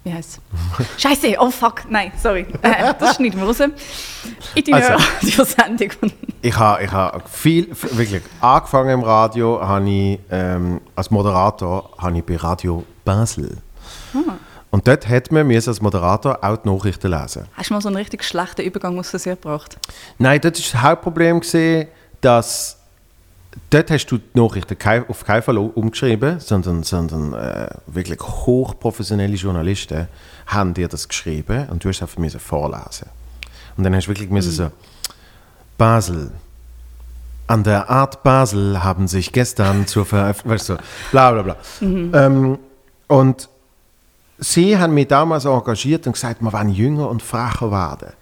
Wie heißt es? Scheiße, oh fuck, nein, sorry. Äh, das schneiden wir raus. In deiner Also- Radiosendung. Ich habe ich ha viel, wirklich, angefangen im Radio, habe ich, ähm, als Moderator, habe ich bei Radio Basel. Ah. Und dort hat man müssen als Moderator auch die Nachrichten lesen. Hast du mal so einen richtig schlechten Übergang aus Versehen gebracht? Nein, dort war das Hauptproblem, gewesen, dass dort hast du die Nachrichten auf keinen Fall umgeschrieben, sondern, sondern äh, wirklich hochprofessionelle Journalisten haben dir das geschrieben und du hast es einfach müssen vorlesen. Und dann hast du wirklich müssen so, Basel. An der Art Basel haben sich gestern zur Veröffentlichung, weißt du, bla bla bla. Ähm, und sie haben mich damals engagiert und gesagt, wir wollen jünger und frecher werden.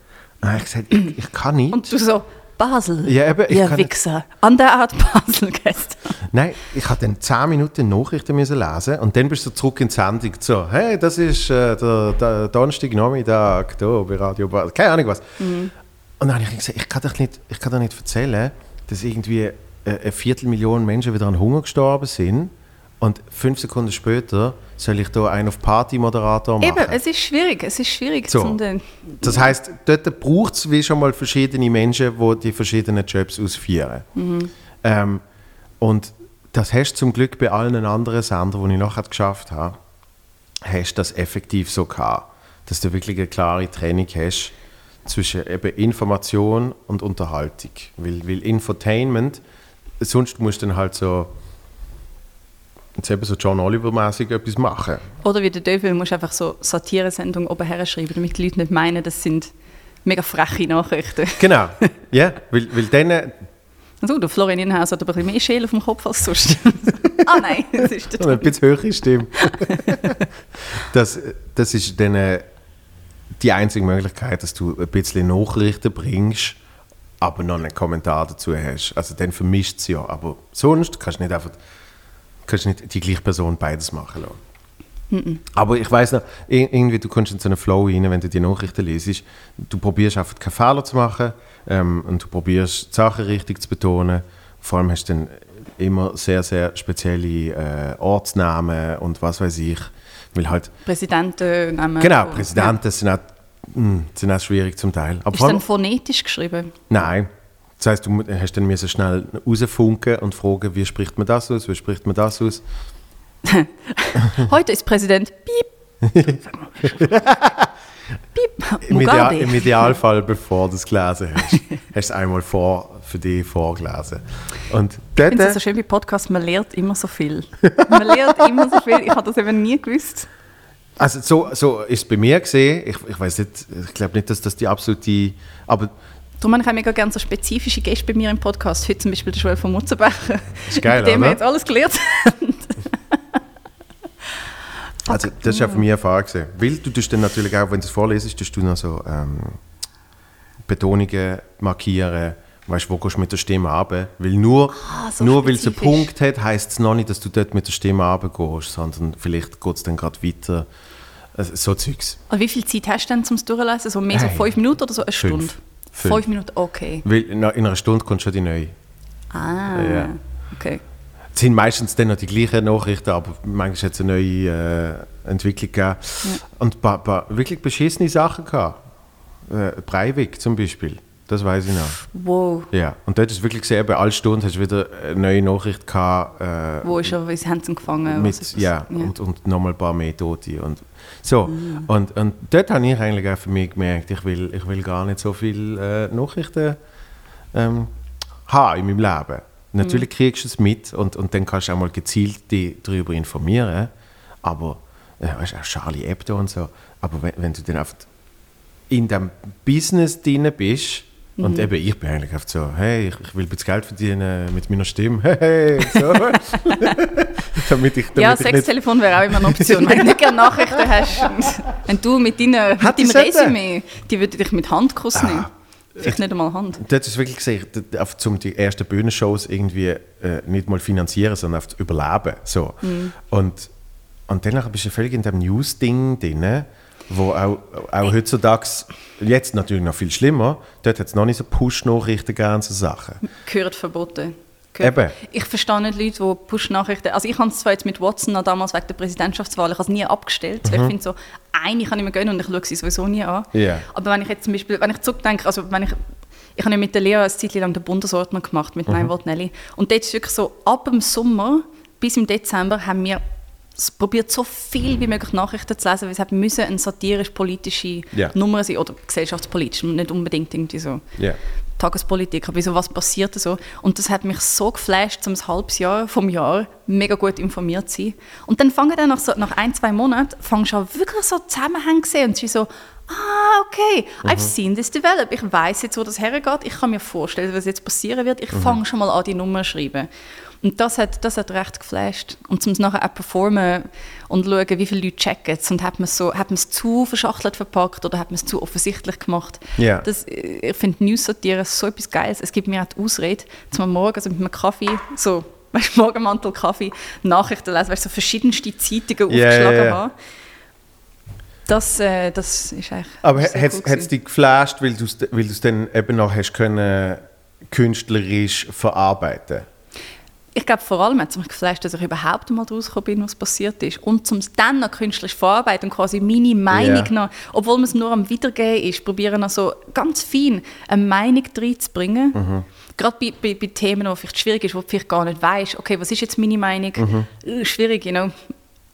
Und habe ich gesagt, ich, ich kann nicht. Und du so, Basel, Ja, eben, ich ihr Wichser, an der Art Basel gestern. Nein, ich habe dann 10 Minuten Nachrichten müssen lesen und dann bist du zurück in die Sendung. So, hey, das ist äh, der, der Donnerstagnachmittag da bei Radio Basel. Keine Ahnung was. Und dann habe ich gesagt, ich kann doch nicht, ich kann doch nicht erzählen, dass irgendwie äh, eine Viertelmillion Menschen wieder an Hunger gestorben sind und fünf Sekunden später soll ich da einen auf Party-Moderator machen. Eben, es ist schwierig, es ist schwierig. So. zum den- Das heißt, dort braucht es wie schon mal verschiedene Menschen, die die verschiedenen Jobs ausführen. Ähm, und das hast du zum Glück bei allen anderen Sendern, die ich nachher geschafft habe, hast du das effektiv so gehabt, dass du wirklich eine klare Trennung hast zwischen eben Information und Unterhaltung. Weil, weil Infotainment, sonst musst du dann halt so jetzt eben so John Oliver-mäßig etwas machen. Oder wie der Dövel, musst du einfach so Satiresendungen oben her schreiben, damit die Leute nicht meinen, das sind mega freche Nachrichten. Genau, ja, weil, weil dann... Also, der Florian Inhaus hat aber ein bisschen mehr Schäl auf dem Kopf als sonst. ah nein, das ist der Ein bisschen höhere Stimme. das, das ist dann äh, die einzige Möglichkeit, dass du ein bisschen Nachrichten bringst, aber noch einen Kommentar dazu hast. Also dann vermischt es ja. Aber sonst kannst du nicht einfach kannst nicht die gleiche Person beides machen lassen. Aber ich weiß noch, ir- irgendwie, du kommst in so einen Flow rein, wenn du die Nachrichten liest. Du probierst einfach keine Fehler zu machen ähm, und du probierst die Sachen richtig zu betonen. Vor allem hast du dann immer sehr, sehr spezielle äh, Ortsnamen und was weiß ich. Weil halt, Präsidenten nehmen. genau. Präsidenten sind, auch, mh, sind auch schwierig zum Teil. Aber Ist dann phonetisch geschrieben? nein. Das heißt, du hast dann müssen schnell rausfunken und fragen, wie spricht man das aus, wie spricht man das aus. Heute ist Präsident Piep. Piep. Im, Ideal. Im Idealfall, bevor du es gelesen hast, hast du es einmal vor, für dich vorgelesen. Und Ich finde es so schön bei Podcasts, man lernt immer so viel. Man lernt immer so viel. Ich habe das eben nie gewusst. also so, so ist es bei mir gesehen. Ich, ich weiß nicht, ich glaube nicht, dass das die absolute, aber Darum habe ich auch mega gerne so spezifische Gäste bei mir im Podcast. Heute zum Beispiel der Joel von Mutzenbecher. Ist geil, Mit dem wir oder? jetzt alles gelernt also das ist ja von mir Erfahrung. Weil du tust dann natürlich auch, wenn du es vorlesest, tust du noch so ähm, Betonungen markieren. Weißt du, wo gehst du mit der Stimme runter? Weil nur, Ah, so nur weil es einen. Punkt hat, heisst es noch nicht, dass du dort mit der Stimme runtergehst, sondern vielleicht geht es dann gerade weiter. Also, so Zeugs. Und wie viel Zeit hast du denn zum Durchlesen? So mehr so Hey. fünf Minuten oder so eine. Stunde? Fünf. Fünf Minuten, okay. Weil in in einer Stunde kommt schon die neue. Ah, Ja. okay. Es sind meistens dann noch die gleichen Nachrichten, aber manchmal hat es eine neue äh, Entwicklung gegeben. Und ein paar, paar wirklich beschissene Sachen gehabt. Äh, Breivik zum Beispiel, das weiß ich noch. Wow. Ja, und dort ist wirklich gesehen, bei alle Stunden hast du wieder eine neue Nachricht gehabt. Äh, Wo ist er, wie sie haben ihn gefangen? mit, ja, was- Und, und nochmal ein paar mehr Tote. Und, so, und, und dort habe ich eigentlich auch für mich gemerkt, ich will, ich will gar nicht so viele äh, Nachrichten ähm, haben in meinem Leben. Natürlich kriegst du es mit und, und dann kannst du auch mal gezielt dich darüber informieren. Aber, äh, weißt du, auch Charlie Hebdo und so. Aber wenn, wenn du dann einfach in dem Business drin bist, und eben, ich bin eigentlich oft so, hey, ich, ich will ein bisschen Geld verdienen mit meiner Stimme, hey, hey, so. damit ich, damit Ja, Sextelefon wäre auch immer eine Option, wenn du gerne Nachrichten hast. Wenn du mit, deiner, mit deinem? Resümee, die würde dich mit Handkuss Ah. nehmen. Vielleicht nicht einmal Hand. Das ist wirklich gesehen, auf zum die ersten Bühnenshows irgendwie äh, nicht mal finanzieren, sondern auf überleben. So. Und, und danach bist du völlig in dem News-Ding drin, wo auch, auch heutzutage, jetzt natürlich noch viel schlimmer, dort hat es noch nicht so Push-Nachrichten und so Sachen. Gehört verboten. Gehört. Eben. Ich verstehe nicht Leute, die Push-Nachrichten. Also, ich habe es zwar jetzt mit Watson noch damals wegen der Präsidentschaftswahl, ich habe es nie abgestellt. weil Ich finde so, eine kann ich mir gönnen und ich schaue sie sowieso nie an. Ja. Aber wenn ich jetzt zum Beispiel, wenn ich zurückdenke, also wenn ich. Ich habe mit der Lea eine Zeit lang den Bundesordner gemacht mit Nein Wort Nelly. Und dort ist wirklich so, ab dem Sommer bis im Dezember haben wir s- probiert, so viel wie möglich Nachrichten zu lesen, weil es hat müssen eine satirisch-politische Ja. Nummer sein oder gesellschaftspolitisch, nicht unbedingt irgendwie so. Ja. Tagespolitik, aber so was passiert so. Und das hat mich so geflasht, um ein halbes Jahr vom Jahr mega gut informiert zu sein. Und dann fangen dann nach, so, nach ein, zwei Monaten, fangst du an wirklich so Zusammenhänge zu sehen und sie so, ah, okay, I've seen this develop. Ich weiß jetzt, wo das hergeht. Ich kann mir vorstellen, was jetzt passieren wird. Ich fange schon mal an, die Nummer zu schreiben. Und das hat, das hat recht geflasht. Und zum nachher auch performen und schauen, wie viele Leute checken es. Und hat man es so, hat man es zu verschachtelt verpackt oder hat man es zu offensichtlich gemacht. Ja. Das, ich finde News-Satire so etwas Geiles. Es gibt mir auch die Ausrede, zum Morgen also mit einem Kaffee, so, weißt Morgenmantel, Kaffee, Nachrichten lesen, weißt so verschiedenste Zeitungen Ja, aufgeschlagen ja, ja. haben. Das, äh, das ist eigentlich Aber hat es dich geflasht, weil du es weil du's dann eben noch hast können, künstlerisch verarbeiten Ich glaube, vor allem hat es mich geflasht, dass ich überhaupt mal daraus gekommen bin, was passiert ist. Und zum es dann noch künstlerisch verarbeiten und quasi meine Meinung Ja. noch, obwohl man es nur am Wiedergeben ist, probieren noch so ganz fein eine Meinung reinzubringen. Mhm. Gerade bei, bei, bei Themen, die vielleicht schwierig ist, wo du vielleicht gar nicht weißt, okay, was ist jetzt meine Meinung? Mhm. Äh, Schwierig, you know.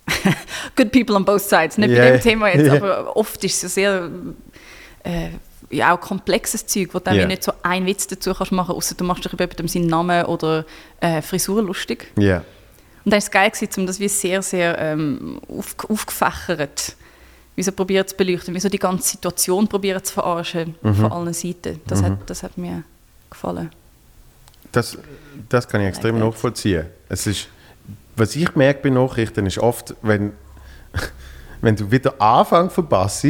Good people on both sides. Nicht Ja, bei ja. dem Thema jetzt, Ja. aber oft ist es so sehr äh, ja, auch komplexes Zeug, wo du dann nicht so einen Witz dazu kannst machen, außer du machst dich über jemandem seinen Namen oder äh, Frisur lustig. Ja. Und das war geil, gewesen, um das wie sehr, sehr ähm, auf, aufgefächert wie so probiert zu beleuchten, wie so die ganze Situation probiert zu verarschen Mhm. von allen Seiten. Das, hat, das hat mir gefallen. Das, das kann ich extrem Like nachvollziehen. Es ist, was ich merke bei Nachrichten, ist oft, wenn, wenn du wieder Anfang verpasst,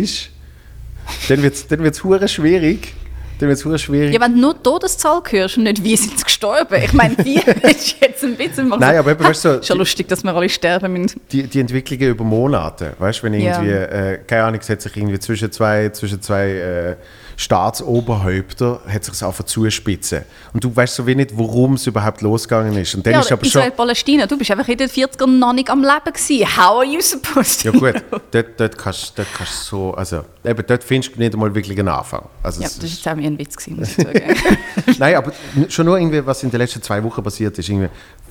dann wird es dann wird's hure schwierig. Dann wird's hure schwierig. Ja, wenn du nur die Todeszahl hörst und nicht, wie sind sie gestorben. Ich meine, wie ist jetzt ein bisschen Nein, so, aber eben, weißt du, so, Schon die- lustig, dass wir alle sterben müssen. die, die Entwicklungen über Monate, weißt du, wenn Ja. irgendwie, äh, keine Ahnung, es hat sich irgendwie zwischen zwei, zwischen zwei äh, Staatsoberhäupter hat sich einfach zuspitzen. Und du weißt so wenig, worum es überhaupt losgegangen ist. Und dann Ja, ist aber schon... Israel-Palästina, du bist einfach in den 40ern noch nicht am Leben gewesen. How are you supposed to Ja gut, know? dort, dort kannst dort kannst du so, also eben, dort findest du nicht einmal wirklich einen Anfang. Also Ja, das ist, jetzt auch mir ein Witz, gewesen, muss ich sagen. nein, aber schon nur irgendwie, was in den letzten zwei Wochen passiert ist, irgendwie,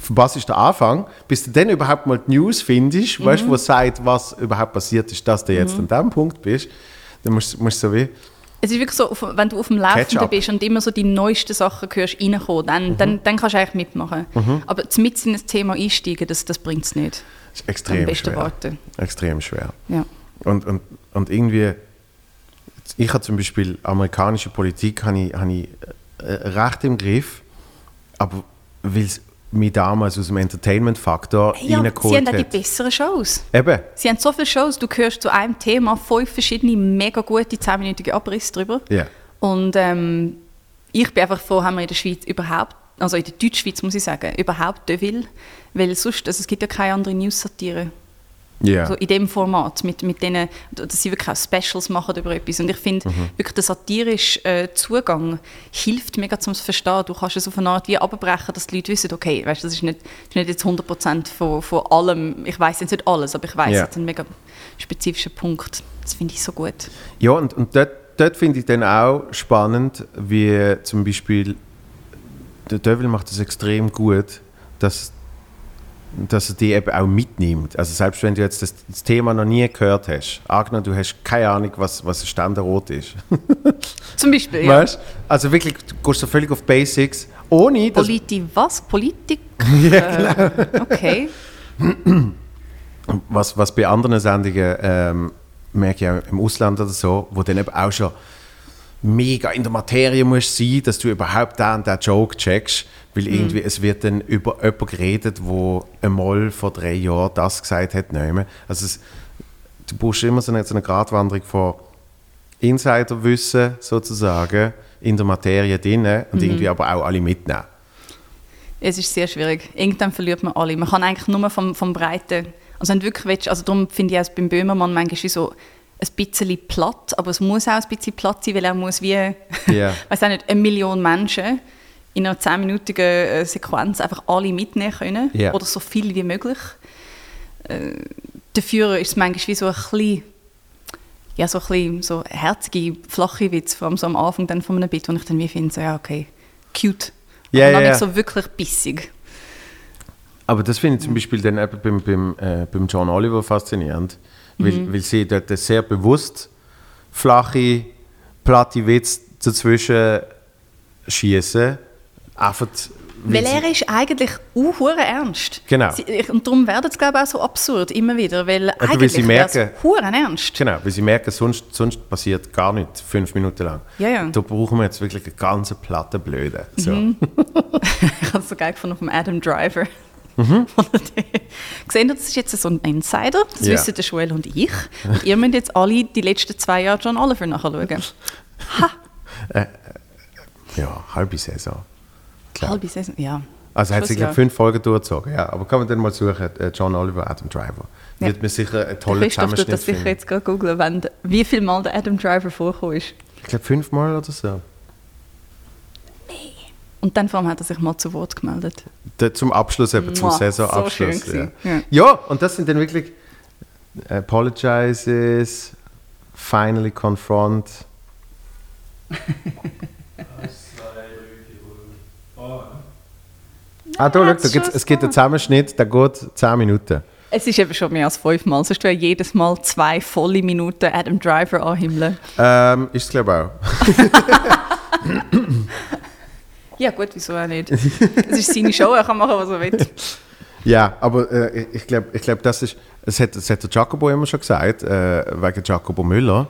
was ist der Anfang, bis du dann überhaupt mal die News findest, weißt Mhm. du, wo sagt, was überhaupt passiert ist, dass du jetzt an dem Punkt bist, dann musst musst du so wie, Es ist wirklich so, wenn du auf dem Laufenden bist und immer so die neuesten Sachen hörst, reinkommen, dann, Mhm. dann, dann kannst du eigentlich mitmachen. Aber mit in ein Thema einsteigen, das, das bringt es nicht. ist Am extrem schwer. warten. Extrem schwer. Ja. Und, und, und irgendwie, ich habe zum Beispiel amerikanische Politik habe ich, habe ich äh, recht im Griff, aber weil es mich damals aus dem Entertainment-Faktor Ja, sie haben reingeholt auch die besseren Shows. Eben, Sie haben so viele Shows, du hörst zu einem Thema fünf verschiedene mega gute 10-minütige Abrisse drüber. ja. Und ähm, ich bin einfach froh, haben wir in der Schweiz überhaupt, also in der Deutschschweiz muss ich sagen, überhaupt Deville, weil sonst, also es gibt ja keine andere News-Satire. Ja. Also in dem Format, mit, mit denen, dass sie wirklich auch Specials machen über etwas. Und ich finde, Mhm. wirklich der satirische äh, Zugang hilft mega zum Verstehen. Du kannst es auf eine Art wie abbrechen, dass die Leute wissen, okay, weißt, das ist nicht, das ist nicht jetzt 100% von, von allem, ich weiß jetzt nicht alles, aber ich weiß Ja. jetzt einen mega spezifischen Punkt. Das finde ich so gut. Ja, und, und dort, dort finde ich dann auch spannend, wie zum Beispiel der Devil macht das extrem gut, dass, dass er die eben auch mitnimmt. Also selbst wenn du jetzt das, das Thema noch nie gehört hast, angenommen, du hast keine Ahnung, was, was ein Ständerot ist. Zum Beispiel, ja. Weißt? Also wirklich, du gehst so völlig auf Basics, ohne dass... Politi was? Politik? Ja, genau. Äh, okay. was, was bei anderen Sendungen ähm, merke ich auch im Ausland oder so, wo dann eben auch schon mega in der Materie musst sein, dass du überhaupt den, den Joke checkst, weil irgendwie es wird dann über jemanden geredet, wo einmal vor drei Jahren das gesagt hat. Nein, also es, du brauchst immer so eine, so eine Gratwanderung von Insiderwissen sozusagen in der Materie drin und irgendwie aber auch alle mitnehmen. Es ist sehr schwierig. Irgendwann verliert man alle. Man kann eigentlich nur vom, vom Breiten. Also wenn du wirklich willst, also darum finde ich auch beim Böhmermann manchmal so ein bisschen platt, aber es muss auch ein bisschen platt sein, weil er muss wie, weiß auch nicht, eine Million Menschen in einer zehnminütigen äh, Sequenz einfach alle mitnehmen können Ja. oder so viel wie möglich. Äh, dafür ist es manchmal wie so ein bisschen, ja, so ein bisschen so herzige, flache Witz, allem so am Anfang dann von einem Bit, wo ich dann wie finde, so, ja, okay, cute. Ja, aber ja, nicht so wirklich bissig. Aber das finde ich zum Beispiel dann eben beim, beim, äh, beim John Oliver faszinierend, weil, weil sie dort sehr bewusst flache, platte Witze dazwischen schießen. Einfach, Weil sie- er ist eigentlich uhure ernst. Genau. Sie, und darum wird es, glaube ich, auch so absurd, immer wieder, weil weil eigentlich sie wär's merken- ernst. Genau, weil sie merken, sonst, sonst passiert gar nichts, fünf Minuten lang. Ja, ja. Da brauchen wir jetzt wirklich eine ganze platte Blöde. So. Ich habe es so geil gefunden vom Adam Driver. Mhm. Gesehen, das ist jetzt so ein Insider, das Ja. wissen der Joel und ich. Und ihr müsst jetzt alle die letzten zwei Jahre John Oliver nachschauen. Ja, halbe Saison. Klar. Halbe Saison, ja. Also hat sich Schlussjahr. glaub, fünf Folgen durchgezogen, ja. Aber kann man dann mal suchen, äh, John Oliver, Adam Driver. Ja. Wird mir sicher ein toller Christoph tut Zusammenschnitt das sicher finden. jetzt gerade googeln, wie viel Mal der Adam Driver vorgekommen ist. Ich glaube fünfmal oder so. Und dann vor allem hat er sich mal zu Wort gemeldet. Da- Zum Abschluss, eben zum Mua, Saisonabschluss. so ja. gewesen. ja, und das sind dann wirklich Apologizes, finally confront. Ah, da, schau, da gibt's, es gibt einen Zusammenschnitt, der geht 10 Minuten. Es ist eben schon mehr als fünfmal, sonst wäre jedes Mal zwei volle Minuten Adam Driver anhimmeln. Ähm, ist es, glaube ich, auch. Ja gut, wieso auch nicht? Es ist seine Show, er kann machen, was er will. Ja, aber äh, ich- glaube, ich glaub, das ist, es hat, es hat der Jacobo immer schon gesagt, äh, wegen Jacobo Müller,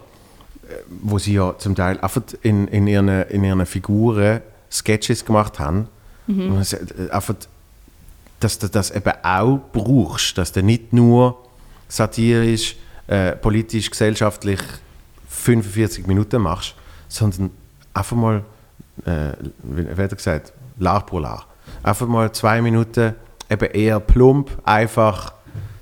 äh, wo sie ja zum Teil einfach in, in, ihren, in ihren Figuren Sketches gemacht haben. Und es, äh, einfach, dass du das eben auch brauchst, dass du nicht nur satirisch, äh, politisch, gesellschaftlich 45 Minuten machst, sondern einfach mal, äh, wie, hat er gesagt, Lar pro Lar. Einfach mal zwei Minuten eben eher plump, einfach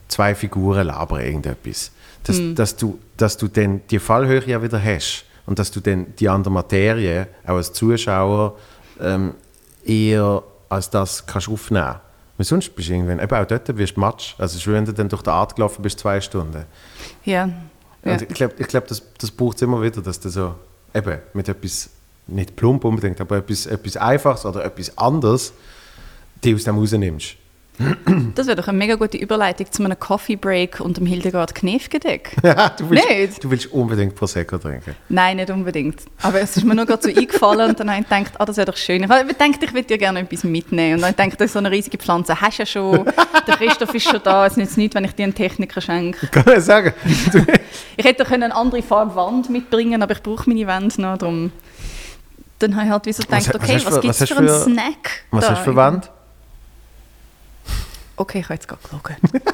zwei Figuren labern irgendetwas. Dass, dass, du, dass du dann die Fallhöhe ja wieder hast und dass du dann die andere Materie auch als Zuschauer ähm, eher als das kannst aufnehmen. Weil sonst bist du irgendwann, eben auch dort wirst du matsch. Also wie wenn du dann durch die Art gelaufen bist, zwei Stunden. Ja. ja. Ich glaube, ich glaub, das, das braucht es immer wieder, dass du so eben mit etwas, nicht plump unbedingt, aber etwas, etwas Einfaches oder etwas anderes, die aus dem rausnimmst. Das wäre doch eine mega gute Überleitung zu einem Coffee Break und dem Hildegard Knefgedeck. du, willst, Nicht? du willst unbedingt Prosecco trinken. Nein, nicht unbedingt. Aber es ist mir nur gerade so eingefallen und dann habe ich gedacht, ah, das wäre doch schön. Ich habe gedacht, ich würde dir gerne etwas mitnehmen. Und dann habe ich gedacht, so eine riesige Pflanze hast du ja schon. Der Christoph ist schon da. Es nützt nichts, wenn ich dir einen Techniker schenke. Kann man sagen? Ich hätte können eine andere Farbe Wand mitbringen, aber ich brauche meine Wände noch. Darum. Dann habe ich halt wie so gedacht, Was- was okay, was für- gibt es was für einen für- Snack? was da? hast du für Wand? Okay, ich habe jetzt gerade gelogen.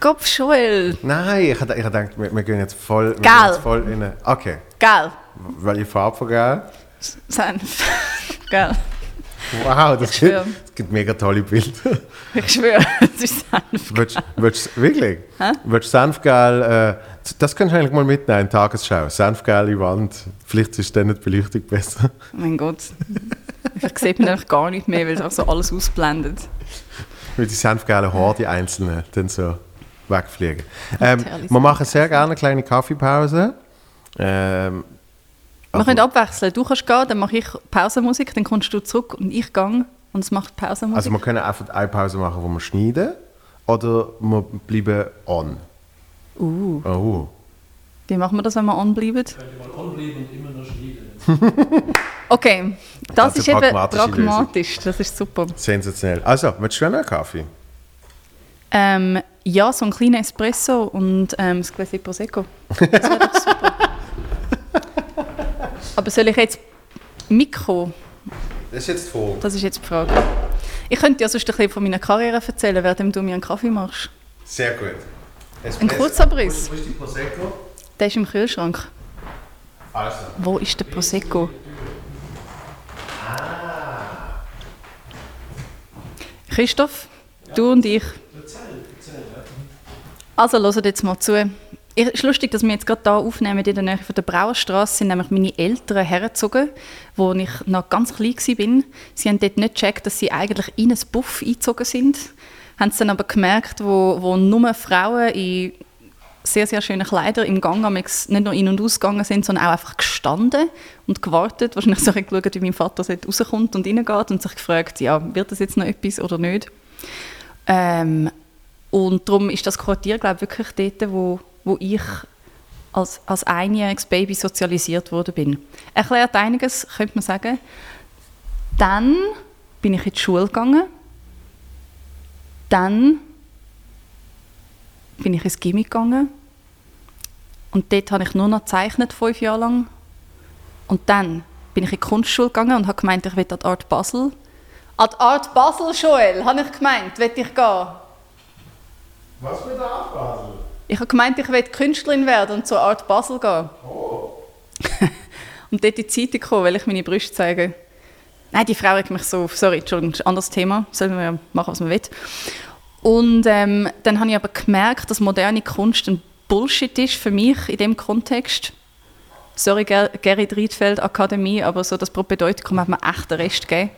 Kopf Joel. Nein, ich habe ich hab gedacht, wir, wir gehen jetzt voll, wir gehen jetzt voll in eine, Okay, Geil. welche Farbe von Gell? Senf. Geil. Wow, das, gibt, das gibt mega tolle Bilder. Ich schwöre, es ist Senf. Willst, willst, wirklich? Hä? Willst du Senfgel, äh, das kannst du eigentlich mal mitnehmen Tagesschau. Senfgel in die Wand. Vielleicht ist dann die Beleuchtung besser. Oh mein Gott. Vielleicht sieht man einfach gar nicht mehr, weil es auch so alles ausblendet. Weil die senfgelben Haare, die einzelnen, dann so wegfliegen. Ähm, wir machen sehr gerne eine kleine Kaffeepause. Ähm, Wir können abwechseln. Du kannst gehen, dann mache ich Pausenmusik, dann kommst du zurück und ich gehe und es macht Pausenmusik. also wir können einfach eine Pause machen, wo wir schneiden. Oder wir bleiben on. uh, Oh. wie machen wir das, wenn wir anbleiben? Könnt ihr mal anbleiben und immer noch schneiden. Okay, das Also ist eben pragmatische pragmatisch. Das ist super. Sensationell. Also, willst du einen Kaffee? Ähm, ja, so ein kleiner Espresso und ähm, das Gläschen Prosecco. Das wäre doch super. Aber soll ich jetzt Mikro? Das ist jetzt vor. Das ist jetzt die Frage. Ich könnte ja sonst ein bisschen von meiner Karriere erzählen, während du mir einen Kaffee machst. Sehr gut. Ein kurzer Abriss. Wo ist die Prosecco? Der ist im Kühlschrank. Also. Wo ist der Prosecco? Christoph, du und ich. Also, hört jetzt mal zu. Es ist lustig, dass wir jetzt gerade hier aufnehmen, in der Nähe von der Brauerstraße sind nämlich meine Eltern hergezogen, wo ich noch ganz klein war. Sie haben dort nicht gecheckt, dass sie eigentlich in ein Buff eingezogen sind. Haben es dann aber gemerkt, wo, wo nur Frauen in sehr, sehr schöne Kleider im Gang amigs nicht nur in- und ausgegangen sind, sondern auch einfach gestanden und gewartet. Wahrscheinlich so geschaut, wie mein Vater rauskommt und reingeht und sich gefragt, ja, wird das jetzt noch etwas oder nicht? Ähm, und darum ist das Quartier, glaube ich, wirklich dort, wo, wo ich als, als einjähriges Baby sozialisiert worden bin. Erklärt einiges, könnte man sagen. Dann bin ich in die Schule gegangen. Dann bin ich ins Gimmick gegangen. Und dort habe ich nur noch gezeichnet, fünf Jahre lang. Und dann bin ich in die Kunstschule gegangen und habe gemeint, ich will an die Art Basel. An die Art Basel, Joel, habe ich gemeint, will ich gehen. Was mit der Art Basel? Ich habe gemeint, ich will Künstlerin werden und zur Art Basel gehen. und dort in die Zeitung kommen, weil ich meine Brüste zeige. Nein, die Frau regt mich so auf. Sorry, Entschuldigung, anderes Thema. Sollen wir machen, was man will. Und ähm, dann habe ich aber gemerkt, dass moderne Kunst ein Bullshit ist für mich in dem Kontext. Sorry, Ger Gerrit Riedfeld Akademie, aber so das Propedeutikum hat mir echt den Rest gegeben.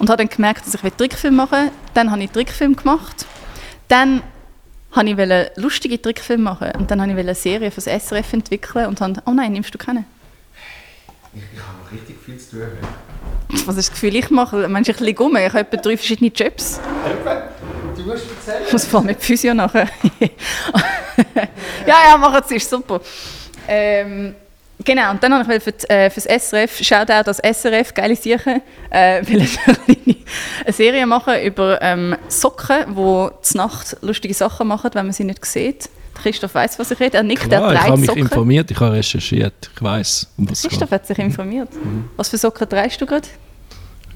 Und habe dann gemerkt, dass ich Trickfilm machen will. Dann habe ich Trickfilm gemacht. Dann wollte ich wollte lustige Trickfilme machen. Und dann wollte ich eine Serie für das SRF entwickeln und habe, oh nein, nimmst du keine? Ich, ich habe noch richtig viel zu tun. Was ist das Gefühl, ich mache? Mensch, ich liege um, ich habe etwa drei verschiedene Jobs. Du musst erzählen. Ich muss vor allem mit Physio nachher. ja, ja, mach es, ist super. Ähm, Genau, und dann habe ich für, die, äh, für das SRF, Shoutout das SRF, geile Sache, äh, eine Serie machen über ähm, Socken, die zur Nacht lustige Sachen machen, wenn man sie nicht sieht. Christoph weiß, was ich rede. Er nickt, Klar, er ich habe trägt mich Socken. informiert, ich habe recherchiert. Ich weiß, um was Christoph hat sich informiert. Mhm. Was für Socken trägst du gerade?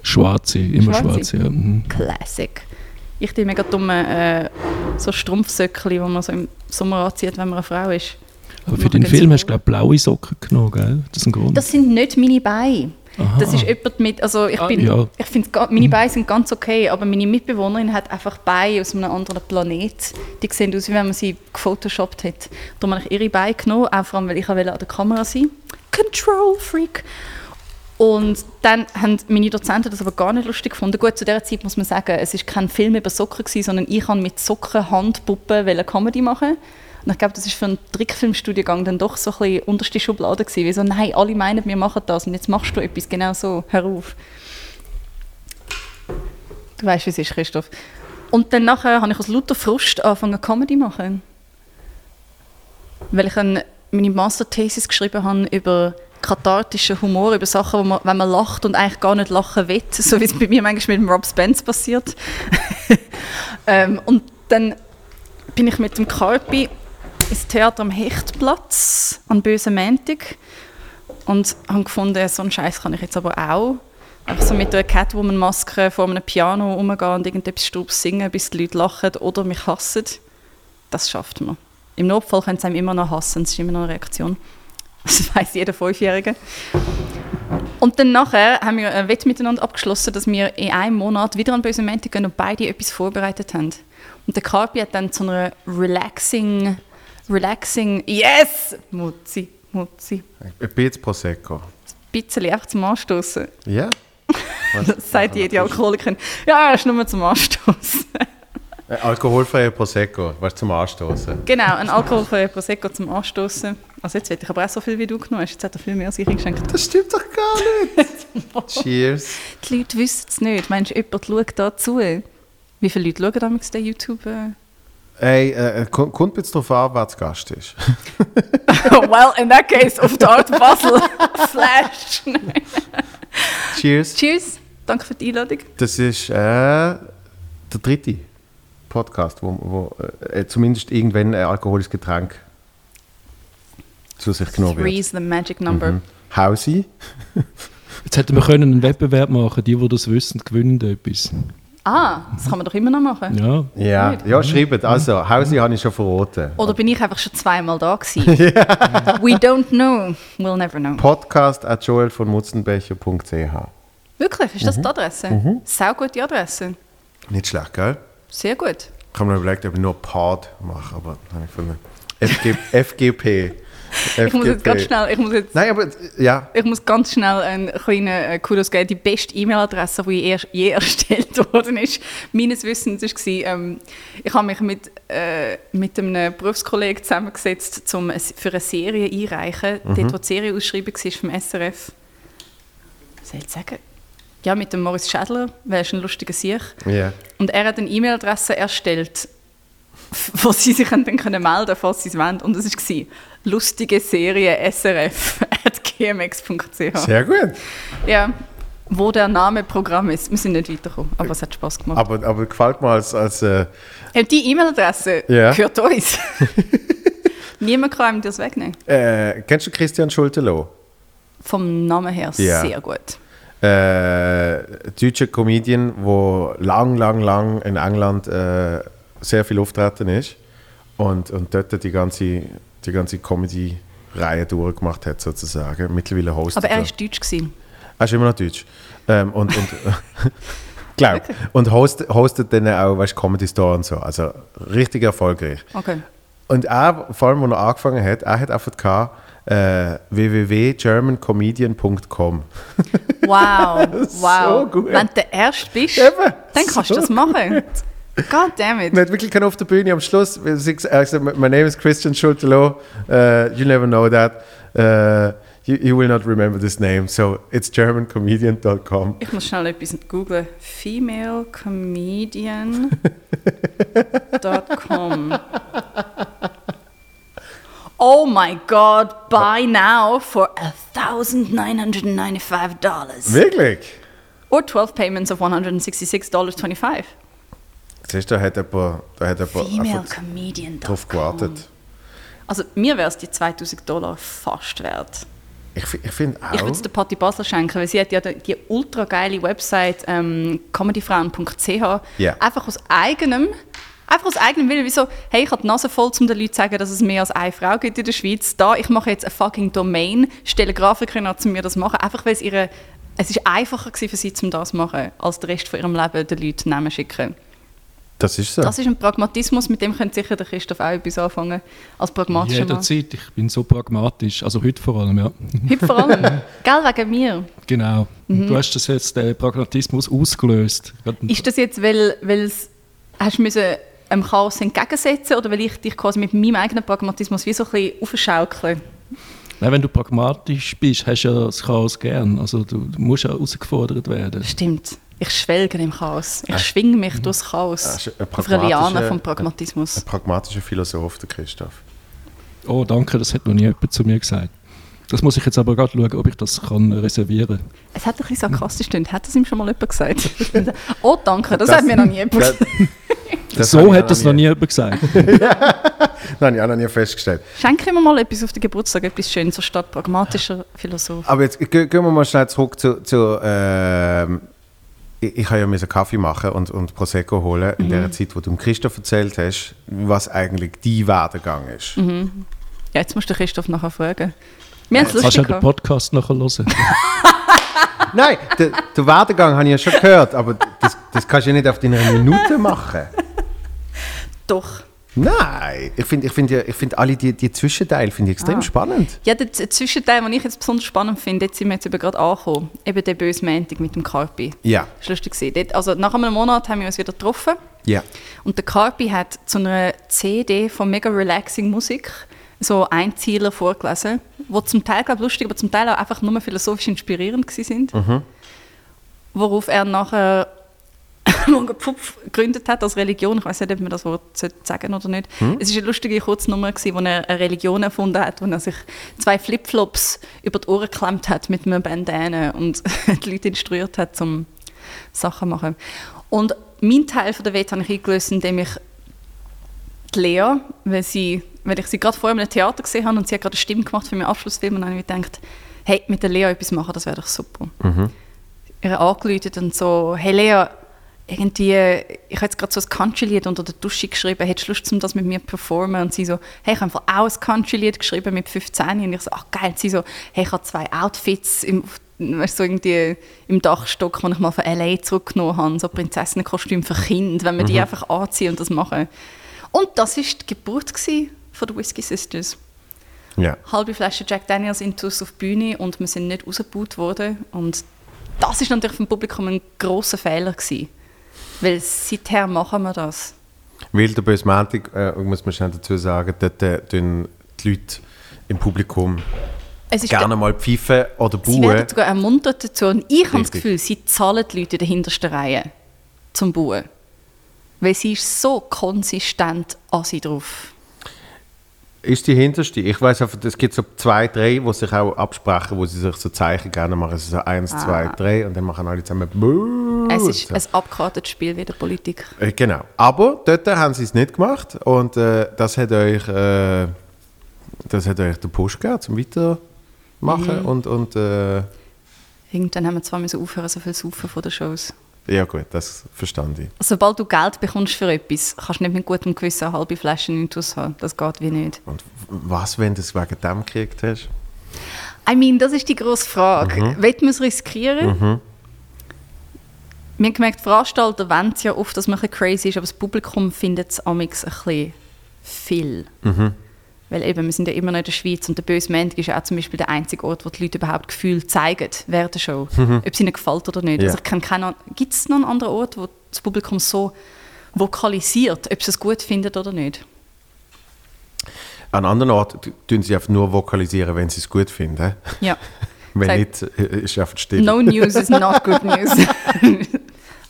Schwarze, immer Schwarze? schwarze. ja. Mhm. Classic. Ich die mega dumme äh, so Strumpfsöckchen, die man so im Sommer anzieht, wenn man eine Frau ist. Aber für den Film hast du, glaube ich, blaue Socken genommen, gell? Das ist ein Grund. Das sind nicht meine Beine. Aha. Das ist jemand mit, also ich Ah, bin, ja. ich finde, meine Beine sind ganz okay, aber meine Mitbewohnerin hat einfach Beine aus einem anderen Planet. Die sehen aus, wie wenn man sie gefotoshoppt hat. Darum habe ich ihre Beine genommen, auch vor allem, weil ich wollte an der Kamera sein Control Freak. Und dann haben meine Dozenten das aber gar nicht lustig gefunden. Gut, zu dieser Zeit muss man sagen, es war kein Film über Socken, gewesen, sondern ich wollte mit Socken Handpuppen wollte Comedy machen. Und ich glaube, das ist für einen Trickfilmstudiengang dann doch so ein bisschen unterste Schublade gewesen. Wie so, nein, alle meinen, wir machen das und jetzt machst du etwas genau so. Hör auf. Du weißt, wie es ist, Christoph. Und dann nachher habe ich aus lauter Frust angefangen, Comedy zu machen. Weil ich eine, meine Masterthesis geschrieben habe über kathartischen Humor, über Sachen, wo man, wenn man lacht und eigentlich gar nicht lachen will, so wie es bei mir manchmal mit dem Rob Spence passiert. ähm, und dann bin ich mit dem Carpi ins Theater am Hechtplatz an Bösen Montag und habe gefunden, so einen Scheiß kann ich jetzt aber auch. Einfach so mit einer Catwoman-Maske vor einem Piano rumgehen und irgendetwas Strubs singen, bis die Leute lachen oder mich hassen. Das schafft man. Im Notfall können sie einem immer noch hassen, es ist immer noch eine Reaktion. Das weiß jeder Fünfjährige. Und dann nachher haben wir ein Wett miteinander abgeschlossen, dass wir in einem Monat wieder an Böse Montag gehen und beide etwas vorbereitet haben. Und der Carpi hat dann zu einer relaxing, relaxing, yes, Mutzi, Mutzi, Ein bisschen Prosecco. ein bisschen einfach zum Anstoßen. Ja? Das sagt jede Alkoholikerin. Ja, das ist nur zum Anstoßen. Äh, Alkoholfreier Prosecco, was zum Anstoßen. genau, ein alkoholfreier Prosecco zum Anstoßen. Also jetzt will ich aber auch so viel wie du genommen hast. Jetzt hat er viel mehr als ich geschenkt. Das stimmt doch gar nicht. Cheers. Die Leute wissen es nicht. Meinst du, jemand schaut da zu? Wie viele Leute schauen damals den YouTube? Äh? Ey, äh, kommt jetzt darauf an, wer zu Gast ist. well, in that case, auf der Art Basel. Flash. Cheers. Cheers. Danke für die Einladung. Das ist äh, der dritte Podcast, wo, wo äh, zumindest irgendwann ein alkoholisches Getränk zu sich genommen Three wird. is the magic number. Mhm. Hausi. Jetzt hätten wir können einen Wettbewerb machen, die, die das wissen, gewinnen etwas. Ah, das kann man doch immer noch machen. Ja, Ja, ja schreibt. Also, Hausi habe ich schon verraten. Oder bin ich einfach schon zweimal da gewesen? We don't know. We'll never know. Podcast at joelvonmutzenbecher.ch Wirklich? Ist das die Adresse? Sau gute Adresse. Nicht schlecht, gell? Sehr gut. Ich habe mir überlegt, ob ich nur Pod mache, aber habe ich gefunden. FG, FGP. Ich muss jetzt ganz schnell, ich muss jetzt, Nein, aber ja. ich muss ganz schnell einen kleinen äh, Kudos geben. Die beste E-Mail-Adresse, die je, je erstellt worden ist, meines Wissens war, ähm, ich habe mich mit, äh, mit einem Berufskollegen zusammengesetzt, um für eine Serie einreichen, dort wo die Serie ausschreiben war vom SRF. Was soll ich sagen? Ja, mit dem Moritz Schädler, weil er ist ein lustiger Sieg. ja. Und er hat eine E-Mail-Adresse erstellt, wo sie sich dann können melden falls sie es wollen. Und es war lustige Serie srf at gmx.ch. Sehr gut. Ja, wo der Name Programm ist. Wir sind nicht weitergekommen, aber es hat Spaß gemacht. Aber, aber gefällt mir als, als äh, Und die E-Mail-Adresse Ja. gehört uns. Niemand kann ihm das wegnehmen. äh, kennst du Christian Schulte-Loh? Vom Namen her Ja. sehr gut. Äh, deutscher Comedian, der lang, lang, lang in England äh, sehr viel auftreten ist und, und dort die ganze, die ganze Comedy-Reihe durchgemacht hat, sozusagen. Mittlerweile hostet Aber er war deutsch. Gewesen. Er ist immer noch Deutsch. Ähm, und, und, glaub, und host, hostet dann auch weißt, Comedy Store und so. Also richtig erfolgreich. Okay. Und er, vor allem, als er angefangen hat, er hat einfach gehabt, äh, www.germancomedian.com. Wow, wow. So gut. Wenn du der Erste bist, Eben, dann kannst du so das machen. God damn it. Hat wirklich keinen auf der Bühne am Schluss. Er hat gesagt, my name is Christian Schulte-Loh. Uh, you never know that. Uh, you, you will not remember this name. So it's germancomedian.com. Ich muss schnell etwas googlen. Femalecomedian.com Oh my God, buy now for $1,995. Wirklich? Or 12 payments of $166.25. Siehst du, da hat jemand, da hat jemand Female Comedian. drauf gewartet. Also mir wäre es die 2000 Dollar fast wert. Ich, ich finde auch... Ich würde es der Patti Basler schenken, weil sie hat ja die, die ultra geile Website ähm, comedyfrauen.ch Ja. einfach aus eigenem einfach aus eigenem Willen, wieso, hey, ich habe die Nase voll, um den Leuten zu sagen, dass es mehr als eine Frau gibt in der Schweiz. Da, ich mache jetzt eine fucking Domain, stelle Grafikerinnen an, um mir das zu machen, einfach weil es ihre, es ist einfacher gewesen für sie, um das zu machen, als den Rest von ihrem Leben den Leuten Namen schicken. Das ist so. Das ist ein Pragmatismus, mit dem könnte sicher der Christoph auch etwas anfangen, als pragmatischer Mann. Jederzeit. Ich bin so pragmatisch. Also heute vor allem, ja. Heute vor allem, gell, wegen mir. Genau. Mhm. Du hast das jetzt, den Pragmatismus ausgelöst. Ist das jetzt, weil, weil es, hast du müssen einem Chaos entgegensetzen oder weil ich dich quasi mit meinem eigenen Pragmatismus wie so ein bisschen aufschaukle? Nein, wenn du pragmatisch bist, hast du ja das Chaos gern. Also du, du musst ja herausgefordert werden. Stimmt. Ich schwelge im Chaos. Ich Äh. schwinge mich durchs Chaos. Das ist ein Auf einer Liane vom Pragmatismus. Ein pragmatischer Philosoph, der Christoph. Oh, danke, das hat noch nie jemand zu mir gesagt. Das muss ich jetzt aber gerade schauen, ob ich das kann reservieren Es hat ein bisschen sarkastisch gestimmt. Hat das ihm schon mal jemand gesagt? oh, danke, das, hat mir noch nie jemand Das, gesagt. das so habe hat das noch nie jemand gesagt. Das habe ich auch noch nie festgestellt. Schenke mir mal etwas auf den Geburtstag, etwas Schönes, so statt pragmatischer Philosoph. Aber jetzt gehen gehen wir mal schnell zurück zu... zu ähm, ich, ich habe ja müssen Kaffee machen und, und Prosecco holen in Mhm. der Zeit, wo du dem Christoph erzählt hast, was eigentlich dein Werdegang ist. Mhm. Ja, jetzt musst du Christoph nachher fragen. Wir haben es Kannst du lustig ja den. Podcast nachher hören. Nein, den, den Werdegang habe ich ja schon gehört, aber das, das kannst du ja nicht auf deiner Minute machen. Doch. Nein, ich finde ich find, ich find alle die, die Zwischenteile finde ich extrem Ah. spannend. Ja, der Zwischenteil, den ich jetzt besonders spannend finde, jetzt sind wir jetzt eben gerade angekommen, eben der böse Montag mit dem Carpi. Ja, Das war lustig. Dort, also nach einem Monat haben wir uns wieder getroffen ja. und der Carpi hat zu einer CD von mega relaxing Musik so Einzieler vorgelesen, die zum Teil, glaube ich, lustig, aber zum Teil auch einfach nur philosophisch inspirierend gewesen sind. Worauf er nachher Morgen Pfupf gegründet hat als Religion. Ich weiß nicht, ob man das Wort sagen oder nicht. Es war eine lustige Kurznummer, gewesen, wo er eine Religion erfunden hat, wo er sich zwei Flipflops über die Ohren geklemmt hat mit einem Bandana und die Leute instruiert hat, um Sachen zu machen. Und mein Teil von der Welt habe ich eingelöst, indem ich die Lea, weil, sie, weil ich sie gerade vorher in einem Theater gesehen habe und sie hat gerade eine Stimme gemacht für meinen Abschlussfilm und dann habe ich gedacht, hey, mit der Lea etwas machen, das wäre doch super. Ihr angerufen und so, hey Lea, irgendwie, ich habe jetzt gerade so ein Country-Lied unter der Dusche geschrieben, hättest du Lust, um das mit mir zu performen? Und sie so, hey, ich habe einfach auch ein Country-Lied geschrieben mit 15 und ich so, ach geil. Und sie so, hey, ich habe zwei Outfits im, weißt, so irgendwie im Dachstock, die ich mal von L.A. zurückgenommen habe, so Prinzessinnenkostüm für Kinder, wenn wir die einfach anziehen und das machen. Und das war die Geburt von den Whiskey Sisters. ja. Halbe Flasche Jack Daniels intus auf die Bühne und wir sind nicht rausgebaut worden. Und das ist natürlich vom Publikum ein grosser Fehler gewesen. Weil seither machen wir das. Weil der böse Montag, äh, muss man schnell dazu sagen, dort äh, tun die Leute im Publikum gerne mal pfeifen oder Sie buhen. werden sogar ermuntert dazu. Und ich habe das Richtig. Gefühl, sie zahlen die Leute in der hintersten Reihe zum Buhen. Weil sie ist so konsistent an sie drauf. Ist die hinterste. Ich weiß einfach, es gibt so zwei, drei, die sich auch absprechen, wo sie sich so Zeichen gerne machen. Also so eins, zwei, drei und dann machen alle zusammen Buh. Ah. Es ist so. ein abgekartetes Spiel wie der Politik. Äh, Genau. Aber dort haben sie es nicht gemacht und äh, das hat euch, äh, das hat euch den Push gegeben, zum Weitermachen Mhm. und, und äh, Irgendwann haben wir zwar müssen aufhören, so viel zu saufen von den Shows. Ja gut, das verstand ich. Sobald du Geld bekommst für etwas, kannst du nicht mit gutem Gewissen eine halbe Flasche Intus haben. Das geht wie nicht. Und was, wenn du es wegen dem gekriegt hast? I mean, das ist die grosse Frage. Mhm. Wollen wir es riskieren? Wir haben gemerkt, Veranstalter wollen es ja oft, dass man ein bisschen crazy ist, aber das Publikum findet es amix ein bisschen viel. Mhm. Weil eben, wir sind ja immer noch in der Schweiz und der böse Montag ist ja auch zum Beispiel der einzige Ort, wo die Leute überhaupt Gefühl zeigen während der Show. Ob es ihnen gefällt oder nicht. Mhm. Ja. Also ich kenne keinen Gibt es noch einen anderen Ort, wo das Publikum so vokalisiert, ob sie es gut findet oder nicht? An anderen Orten tun sie einfach nur vokalisieren, wenn sie es gut finden. Ja. Wenn Sag- nicht, äh, ist einfach still. No news is not good news.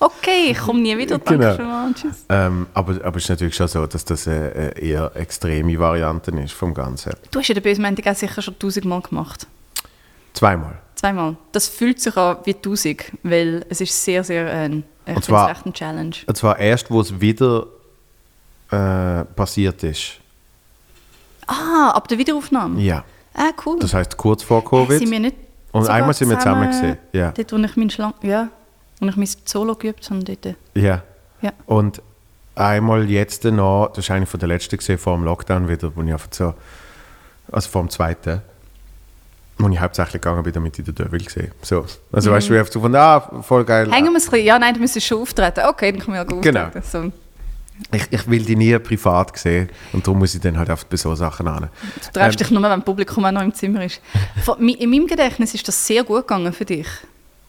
Okay, ich komme nie wieder. Danke Genau. schon mal. Tschüss. Ähm, aber, aber es ist natürlich schon so, dass das eine, eine eher extreme Variante ist vom Ganzen. Du hast ja den Bösemantik auch sicher schon tausendmal gemacht. Zweimal. Zweimal. Das fühlt sich an wie tausend, weil es ist sehr, sehr ein, ich Und zwar- es echt ein Challenge. Und zwar erst, wo es wieder äh, passiert ist. Ah, ab der Wiederaufnahme? Ja. Ah, cool. Das heißt kurz vor Äh, Covid. sind wir nicht Und einmal sind wir zusammen gesehen. Ja. Dort, wo ich meinen Schlang... Ja, wo ich mein Solo geübt habe, dort. ja. Ja. Und einmal jetzt noch, das ist eine von der letzten gesehen, vor dem Lockdown wieder, wo ich einfach so, also vor dem zweiten, wo ich hauptsächlich gegangen bin, damit ich den Devil gesehen So. Also weißt du, wie einfach so von, ah, voll geil. Mhm. Hängen wir es ein bisschen... Ja, nein, du müsstest schon auftreten. Okay, dann können wir ja gut Genau. So. Ich, ich will die nie privat sehen und darum muss ich dann halt oft bei so Sachen an. Du treibst Ähm. dich nur, wenn das Publikum auch noch im Zimmer ist. In meinem Gedächtnis ist das sehr gut gegangen für dich.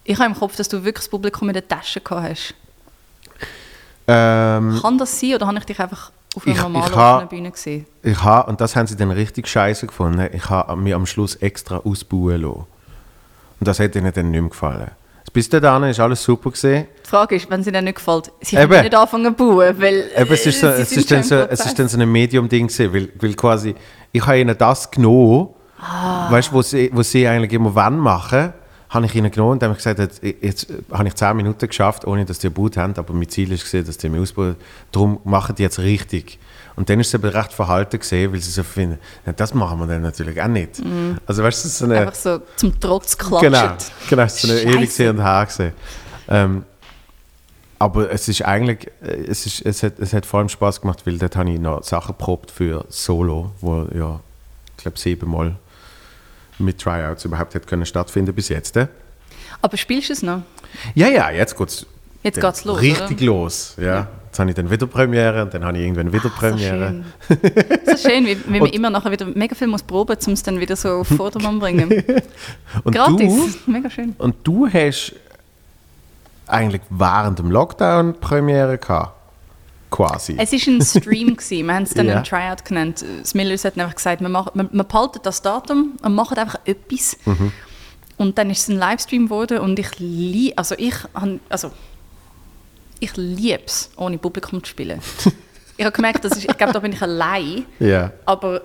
Ich habe im Kopf, dass du wirklich das Publikum in der Tasche gehabt hast. Ähm, Kann das sein oder habe ich dich einfach auf einer Ich- normalen ich ha- Bühne gesehen? ich habe, und das haben sie dann richtig scheiße gefunden, ich habe mir am Schluss extra ausbauen lassen. Und das hat ihnen dann nicht mehr gefallen. Bis dahin ist alles super gesehen. Die Frage ist, wenn sie dir nicht gefällt, sie Eben. können nicht anfangen zu bauen, weil Aber es ist, so, äh, es, ist dann so, es ist dann so ein Medium-Ding gewesen, weil, weil quasi, ich habe ihnen das genommen, Ah. weißt was sie, was sie eigentlich immer wann machen, habe ich ihnen genommen und habe ich gesagt, jetzt, jetzt habe ich 10 Minuten geschafft, ohne dass die ein Boot haben, aber mein Ziel ist gesehen, dass die mich ausbauen. Darum machen die jetzt richtig. Und dann ist es aber recht verhalten gesehen, weil sie so finden, ja, das machen wir dann natürlich auch nicht. Also weißt du, so eine... Einfach so zum Trotz klatschen. Genau, genau, so eine ewig und her gesehen. Ähm, aber es ist eigentlich, äh, es, ist, es, hat, es hat vor allem Spaß gemacht, weil dort habe ich noch Sachen probt für Solo, wo ja, ich glaube siebenmal mit Tryouts überhaupt hat können stattfinden bis jetzt. Äh? Aber spielst du es noch? Ja, ja, jetzt geht's. Jetzt geht's los, Richtig oder? los, ja. Jetzt habe ich dann wieder Premiere und dann habe ich irgendwann wieder So Premiere. schön. so schön, wie, wie man immer nachher wieder mega viel muss proben, um es dann wieder so auf Vordermann bringen. Und Gratis, mega schön. Du, und du hast eigentlich während dem Lockdown Premiere gehabt. Quasi. Es war ein Stream, gewesen. wir haben es dann Ja. einen Tryout genannt. Das Millers hat einfach gesagt, wir, machen, wir, wir behalten das Datum und machen einfach etwas. Mhm. Und dann ist es ein Livestream geworden und ich liebe, also ich, han- also ich liebe es, ohne Publikum zu spielen. ich habe gemerkt, dass ich, ich glaube, da bin ich allein, ja. aber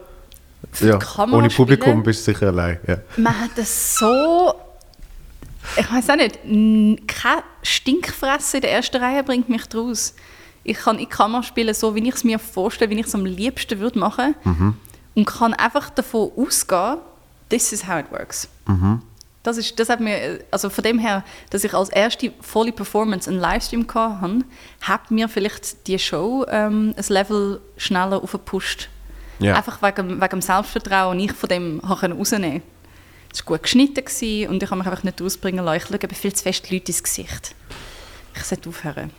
für ja. Kamera Ohne Publikum spielen, bist du sicher allein. Ja. man hat es so, ich weiß auch nicht, kein Stinkfressen in der ersten Reihe bringt mich draus. Ich kann in die Kamera spielen, so wie ich es mir vorstelle, wie ich es am liebsten würde machen und kann einfach davon ausgehen, this is how it works. Das, ist, das hat mir, also von dem her, dass ich als erste volle Performance einen Livestream hatte, hat mir vielleicht die Show ähm, ein Level schneller aufgepusht. Ja. Einfach wegen, wegen dem Selbstvertrauen, und ich von dem habe können rausnehmen Es war gut geschnitten gewesen und ich habe mich einfach nicht ausbringen lassen. Ich schaue viel zu fest die Leute ins Gesicht. Ich sollte aufhören.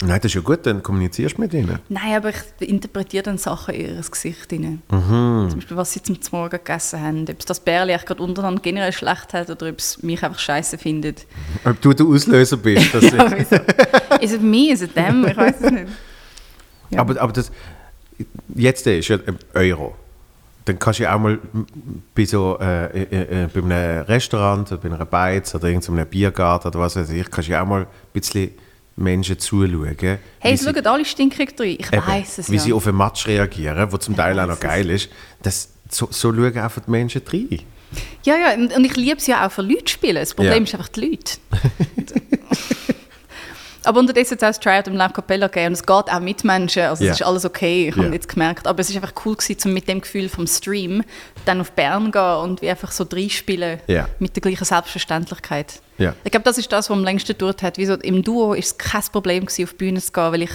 Nein, das ist ja gut, dann kommunizierst du mit ihnen. Nein, aber ich interpretiere dann Sachen in ihr Gesicht. Mhm. Zum Beispiel, was sie zum Morgen gegessen haben. Ob es das Bärli gerade untereinander generell schlecht hat oder ob es mich einfach scheiße findet. Ob du der Auslöser bist. Dass Ja, wieso? Is it me? Is it them? Ich weiß es nicht. Ja. aber, aber das, jetzt ist ja Euro. Dann kannst du ja auch mal bei, so, äh, äh, äh, bei einem Restaurant oder bei einer Beiz oder irgendeinem Biergarten oder was weiß ich, kannst du ja auch mal ein bisschen Menschen zuschauen. Hey, wie es sie- schauen alle stinkig rein. Ich weiß es Wie ja. sie auf einen Match reagieren, wo zum Teil auch noch geil ist. Das, so, so schauen einfach die Menschen rein. Ja, ja, und und ich liebe es ja auch für Leute zu spielen. Das Problem Ja. ist einfach die Leute. Aber unterdessen hat es auch das Tryout im Lab Capella gegeben und es geht auch mit Menschen, also Ja. es ist alles okay, ich habe Ja. jetzt gemerkt. Aber es ist einfach cool gewesen, um mit dem Gefühl vom Stream dann auf Bern zu gehen und wie einfach so reinspielen Ja. mit der gleichen Selbstverständlichkeit. Ja. Ich glaube, das ist das, was am längsten gedauert hat. Wie so, Im Duo ist es kein Problem gewesen, auf die Bühne zu gehen, weil ich,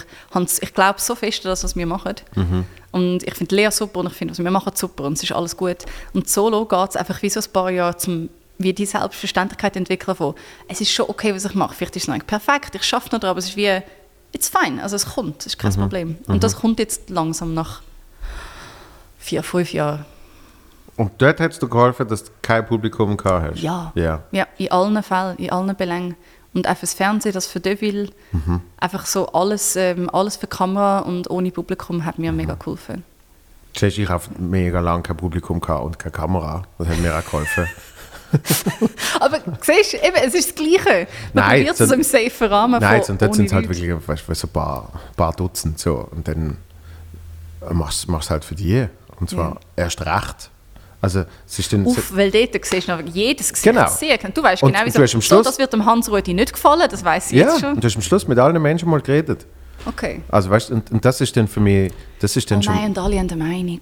ich glaube so fest an das, was wir machen. Mhm. Und ich finde Lea super und ich finde, was wir machen, super und es ist alles gut. Und solo geht es einfach wie so ein paar Jahre, zum wie die Selbstverständlichkeit entwickeln von, es ist schon okay, was ich mache. Vielleicht ist es noch nicht perfekt, ich schaffe noch dran, aber es ist wie, it's fine, also es kommt, es ist Mhm. kein Problem. Und das kommt jetzt langsam nach vier, fünf Jahren. Und dort hat es dir geholfen, dass du kein Publikum gehabt hast? Ja. ja. Ja, in allen Fällen, in allen Belängen. Und auch fürs Fernsehen, das für Deville, Mhm. einfach so alles, ähm, alles für Kamera und ohne Publikum hat mir mega geholfen. Du, ich habe mega lange kein Publikum gehabt und keine Kamera. Das hat mir auch geholfen. Aber siehst du, eben, es ist das Gleiche. Man Nein, probiert es so- im safen Rahmen Nein, von und dort sind es halt wirklich weißt, so ein paar, paar Dutzend so. Und dann machst du es halt für die. Und zwar erst recht. Also es ist dann... Uff, weil dort siehst du noch jedes Gesicht Genau. sehr. Du weißt genau, am So, Schluss- das wird dem Hans-Rudi nicht gefallen, das weiß ich ja, jetzt schon. und du hast am Schluss mit allen Menschen mal geredet. Okay. Also weißt du, und, und das ist dann für mich, das ist dann Oh schon, nein, und alle haben eine Meinung.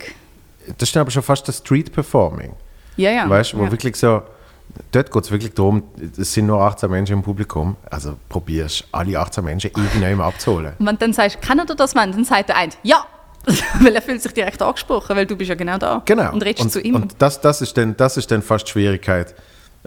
das ist dann aber schon fast das Street Performing. Ja, ja. Weißt du, wo ja. wirklich so, dort geht es wirklich darum, es sind nur 18 Menschen im Publikum, also probierst alle 18 Menschen irgendjemand abzuholen. Und wenn du dann sagst, kennt ihr das Mann? Dann sagt der eine, ja. weil er fühlt sich direkt angesprochen, weil du bist ja genau da. Genau. Und redest und, zu ihm. Und das, das, ist dann, das ist dann fast die Schwierigkeit.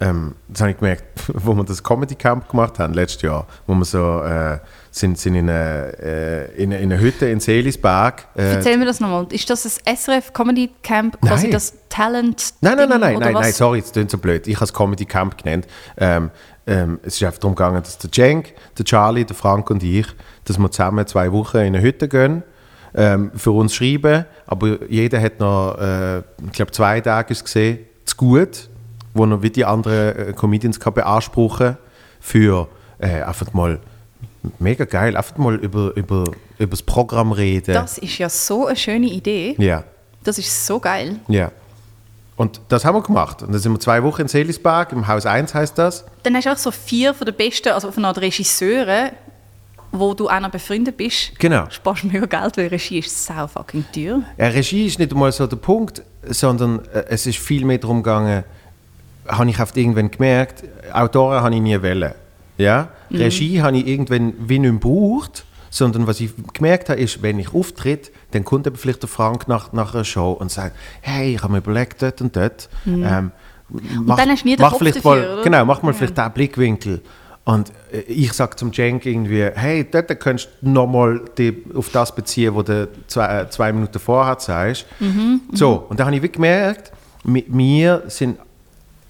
Ähm, das habe ich gemerkt, wo wir das Comedy Camp gemacht haben, letztes Jahr, wo wir so äh, sind, sind in einer äh, in, eine- in Hütte in Seelisberg. Äh, Erzähl mir das nochmal. Ist das ein SRF Comedy Camp, quasi Nein. das Talent? Nein, nein, nein, nein, nein, was? nein, sorry, das klingt so blöd. Ich habe es Comedy Camp genannt. Ähm, ähm, es ist einfach darum gegangen, dass der Cenk, der Charlie, der Frank und ich, dass wir zusammen zwei Wochen in eine Hütte gehen, ähm, für uns schreiben, aber jeder hat noch, äh, ich glaube, zwei Tage gesehen, zu gut, wo er wie die anderen äh, Comedians kann beanspruchen für äh, einfach mal mega geil, einfach mal über, über, über das Programm reden. Das ist ja so eine schöne Idee. ja. Das ist so geil. Ja. Und das haben wir gemacht. Und dann sind wir zwei Wochen in Seelisberg, im Haus 1 heißt das. Dann hast du auch so vier von den besten, also von den Regisseure, wo du noch befreundet bist. Genau. Du sparst mega Geld, weil Regie ist sau fucking teuer. Ja, Regie ist nicht einmal so der Punkt, sondern äh, es ist viel mehr darum gegangen, habe ich oft irgendwann gemerkt, Autoren habe ich nie wollen. Ja? Regie habe ich irgendwann wie nicht mehr gebraucht, sondern was ich gemerkt habe, ist, wenn ich auftritt, dann kommt eben vielleicht der Frank nach, nach einer Show und sagt, hey, ich habe mir überlegt, dort und dort. Ähm, mach, dann hast du nie den mach Kopf vielleicht dafür, mal? Genau, mach mal Ja. vielleicht diesen Blickwinkel. Und äh, ich sage zum Cenk irgendwie, hey, dort könntest du nochmal auf das beziehen, was du zwei, äh, zwei Minuten vorher sagst. Mhm, so, und da habe ich wirklich gemerkt, mit mir sind,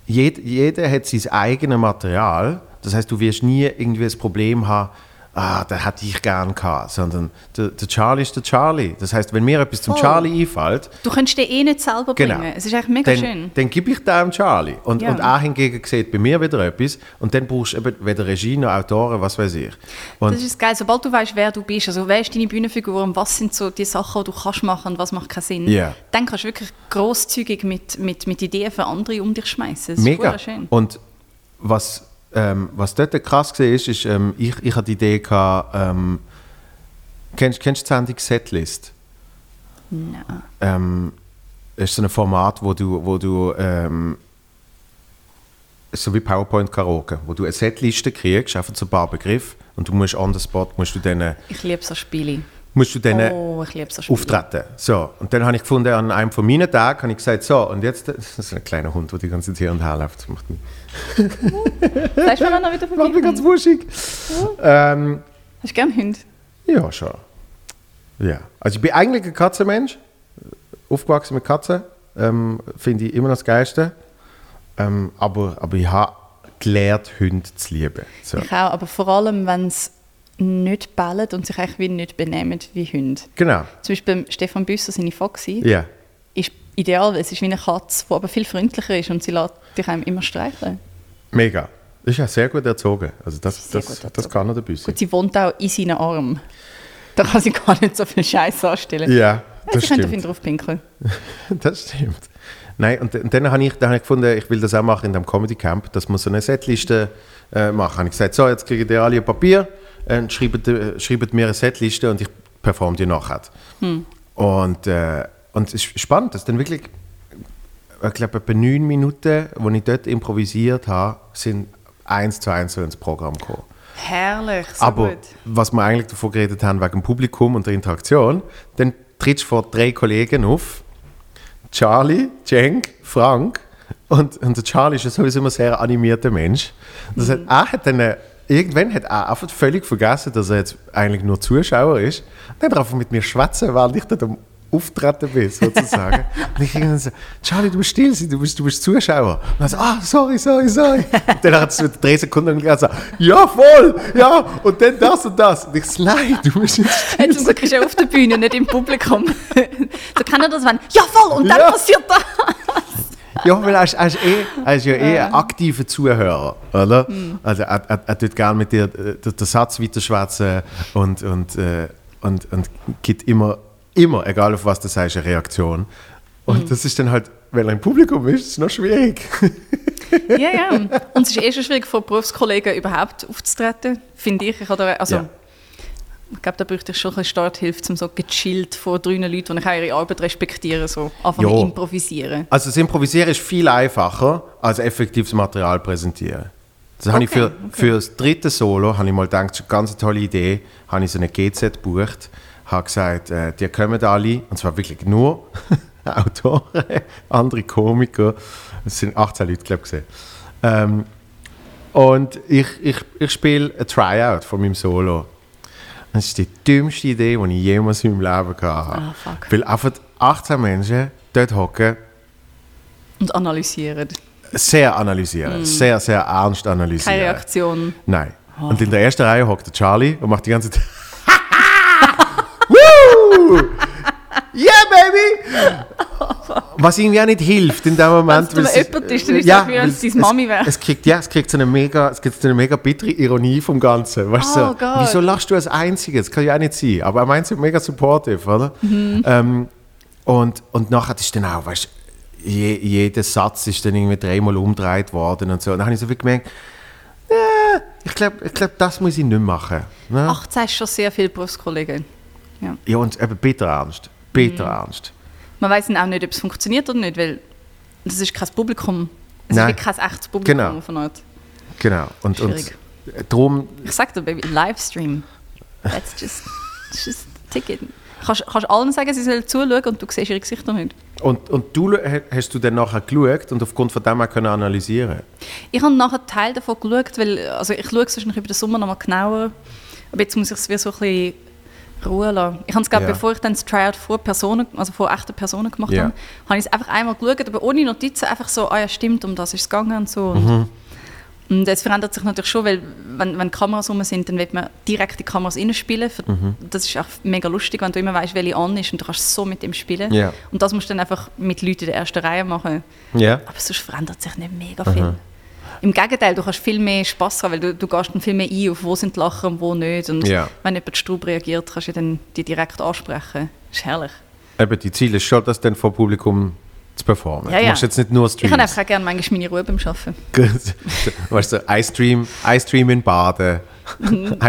jeder hat sein eigenes Material. Das heißt, du wirst nie irgendwie das Problem haben, ah, den hätte ich gern gehabt, sondern der, der Charlie ist der Charlie. Das heißt, wenn mir etwas zum Voll. Charlie einfällt, Du könntest den eh nicht selber Genau. bringen. Es ist eigentlich mega dann, schön. dann gebe ich dem Charlie. Und, Ja. und er hingegen sieht bei mir wieder etwas. Und dann brauchst du eben weder Regie noch Autoren, was weiß ich. Und Das ist geil, sobald du weißt, wer du bist, also wer ist deine Bühnenfigur und was sind so die Sachen, die du kannst machen und was macht keinen Sinn, Ja. dann kannst du wirklich großzügig mit, mit, mit Ideen für andere um dich schmeißen. Das mega. ist schön. Und was, ähm, was dort krass war, ist, ist ähm, ich, ich hatte die Idee, gehabt, ähm, kennst, kennst du die Sendung Setlist? Nein. ähm, ist so ein Format, wo du, wo du ähm, so wie PowerPoint Karaoke, wo du eine Setliste kriegst, einfach so ein paar Begriffe und du musst on the spot musst du dann, Ich liebe so Spiele. Musst du dann Oh, so auftreten. So, und dann habe ich gefunden, an einem von meinen Tagen habe ich gesagt, so, und jetzt, das ist ein kleiner Hund, der die ganze Zeit hier und her läuft. Das macht mich, Sagst du mir noch wieder macht mich ganz vorbei? wuschig. Ähm, Hast du gerne Hunde? ja, schon. Ja. Also ich bin eigentlich ein Katzenmensch, aufgewachsen mit Katzen, ähm, finde ich immer noch das Geilste. Ähm, aber, aber ich habe gelernt, Hunde zu lieben. So. Ich auch, aber vor allem, wenn sie nicht bellen und sich eigentlich wie nicht benehmen wie Hunde. Genau, Zum Beispiel Stefan Büsser, seine Foxy, ja. ist ideal, weil es ist wie eine Katze, die aber viel freundlicher ist und sie lässt dich einem immer streicheln. Mega. Das ist ja sehr gut erzogen. Also das, das, gut das erzogen. kann er der Büssi. Gut, sie wohnt auch in seinen Armen. Da kann sie gar nicht so viel Scheiß anstellen. Ja, Ja, das sie könnte auf stimmt. ihn drauf pinkeln. Das stimmt. Nein, und, und dann habe ich, dann habe ich gefunden, ich will das auch machen in dem Comedy Camp, dass wir so eine Setliste äh, machen. Habe ich gesagt, so, jetzt kriegt ihr alle ein Papier, äh, schreibt, äh, schreibt mir eine Setliste und ich performe die nachher. Und, äh, und es ist spannend, dass dann wirklich, ich glaube, etwa neun Minuten, wo ich dort improvisiert habe, sind eins zu eins so ins Programm gekommen. Herrlich, so Aber gut. was wir eigentlich davon geredet haben, wegen dem Publikum und der Interaktion, dann trittst du vor drei Kollegen auf. Charlie, Cenk, Frank. Und, und der Charlie ist ja sowieso immer ein sehr animierter Mensch. Das hat, er hat dann, äh, irgendwann hat er einfach völlig vergessen, dass er jetzt eigentlich nur Zuschauer ist. Und dann hat er einfach mit mir schwätzen, während ich dort am Auftreten bin, sozusagen. und ich ging dann so, Charlie, du musst still sein, du bist, du bist Zuschauer. Und er so, ah, sorry, sorry, sorry. Und dann hat es mit drei Sekunden gesagt, so, ja, voll, ja, und dann das und das. Und ich so, nein, du musst jetzt still Glück ist er auf der Bühne, nicht im Publikum. so kann er das, wenn, ja voll, und dann Ja. passiert das. Ja, weil er ist, er ist, eh, er ist ja eh ein aktiver Zuhörer, oder? Also er, er, er tut gerne mit dir äh, den, den Satz weiterschwätzen und, und, äh, und, und gibt immer, immer, egal auf was du sagst, eine Reaktion. Und das ist dann halt, wenn er im Publikum ist, ist es noch schwierig. Ja, ja. Und es ist eh schon schwierig, vor Berufskollegen überhaupt aufzutreten, finde ich. ich also, Ja. Ich glaube, da bräuchte ich schon ein bisschen Starthilfe, um so gechillt vor drei Leuten, die ich ihre Arbeit respektieren, so anfangen Ja. zu improvisieren. Also das Improvisieren ist viel einfacher als effektives Material präsentieren. Das habe ich Okay, für, okay. für das dritte Solo, habe ich mal gedacht, das ist eine ganz tolle Idee, habe ich so eine GZ gebucht, habe gesagt, äh, die kommen alle, und zwar wirklich nur Autoren, andere Komiker, es sind 18 Leute, glaube ich, gewesen. ähm, Und ich, ich, ich spiele ein Tryout von meinem Solo. Das ist die dümmste Idee, die ich jemals in meinem Leben hatte. Ah, fuck. Weil einfach 18 Menschen dort hocken, Und analysieren. sehr analysieren, sehr, sehr ernst analysieren. Keine Reaktion. Nein. Und in der ersten Reihe hockt der Charlie und macht die ganze Zeit. Woo! Yeah, baby! Was irgendwie auch nicht hilft in dem Moment. Wenn es weil jemand ist, dann ist es, wie wenn es deine Mami wäre. Es kriegt, ja, es kriegt so eine mega, es gibt so eine mega bittere Ironie vom Ganzen. Weißt du, Oh so, Gott. wieso lachst du als Einziger? Das kann ja auch nicht sein. Aber er meint es mega supportive, oder? Mhm. Ähm, und, und nachher ist dann auch, weißt du, je, jeder Satz ist dann irgendwie dreimal umgedreht worden und so. Und dann habe ich so viel gemerkt, ja, ich glaube, ich glaub, das muss ich nicht machen. Ne? 18 ist schon sehr viele Berufskollegen. Ja. Ja, und eben bitter ernst. Bitter Mhm. ernst. Man weiß dann auch nicht, ob es funktioniert oder nicht, weil das ist kein Publikum. Es Nein. ist kein echtes Publikum Genau. von Art. Genau. Und, und Schwierig. darum, Ich sag dir, Baby, Livestream. That's just, that's just Ticket. Kannst, kannst allen sagen, sie sollen zuschauen und du siehst ihre Gesichter nicht. und, und du hast du dann nachher geschaut und aufgrund von dem auch können analysieren Ich habe nachher Teil davon geschaut, weil also ich schaue es wahrscheinlich über den Sommer noch mal genauer. Aber jetzt muss ich es wie so ein bisschen Ruhe lassen. Ich habe es, glaube Ja. bevor ich dann das Tryout vor Personen, also vor echten Personen gemacht Ja. habe, habe ich es einfach einmal geschaut, aber ohne Notizen, einfach so, ah ja stimmt, um das ist es gegangen und so. Mhm. und das verändert sich natürlich schon, weil wenn, wenn Kameras rum sind, dann wird man direkt die Kameras reinspielen. Mhm. Das ist auch mega lustig, wenn du immer weißt, welche an ist und du kannst so mit dem spielen. Ja. Und das musst du dann einfach mit Leuten in der ersten Reihe machen. Ja. Aber sonst verändert sich nicht mega viel. Im Gegenteil, du kannst viel mehr Spass haben, weil du, du gehst dann viel mehr ein, auf wo sind die Lachen und wo nicht. Und Ja. wenn jemand Strub reagiert, kannst du dann die direkt ansprechen. Das ist herrlich. Eben, die Ziel ist schon, das dann vor Publikum zu performen. Ja, Du machst jetzt nicht nur Ich Streams. habe einfach auch gerne manchmal meine Ruhe beim Arbeiten. weißt du, iStream, iStream in Baden,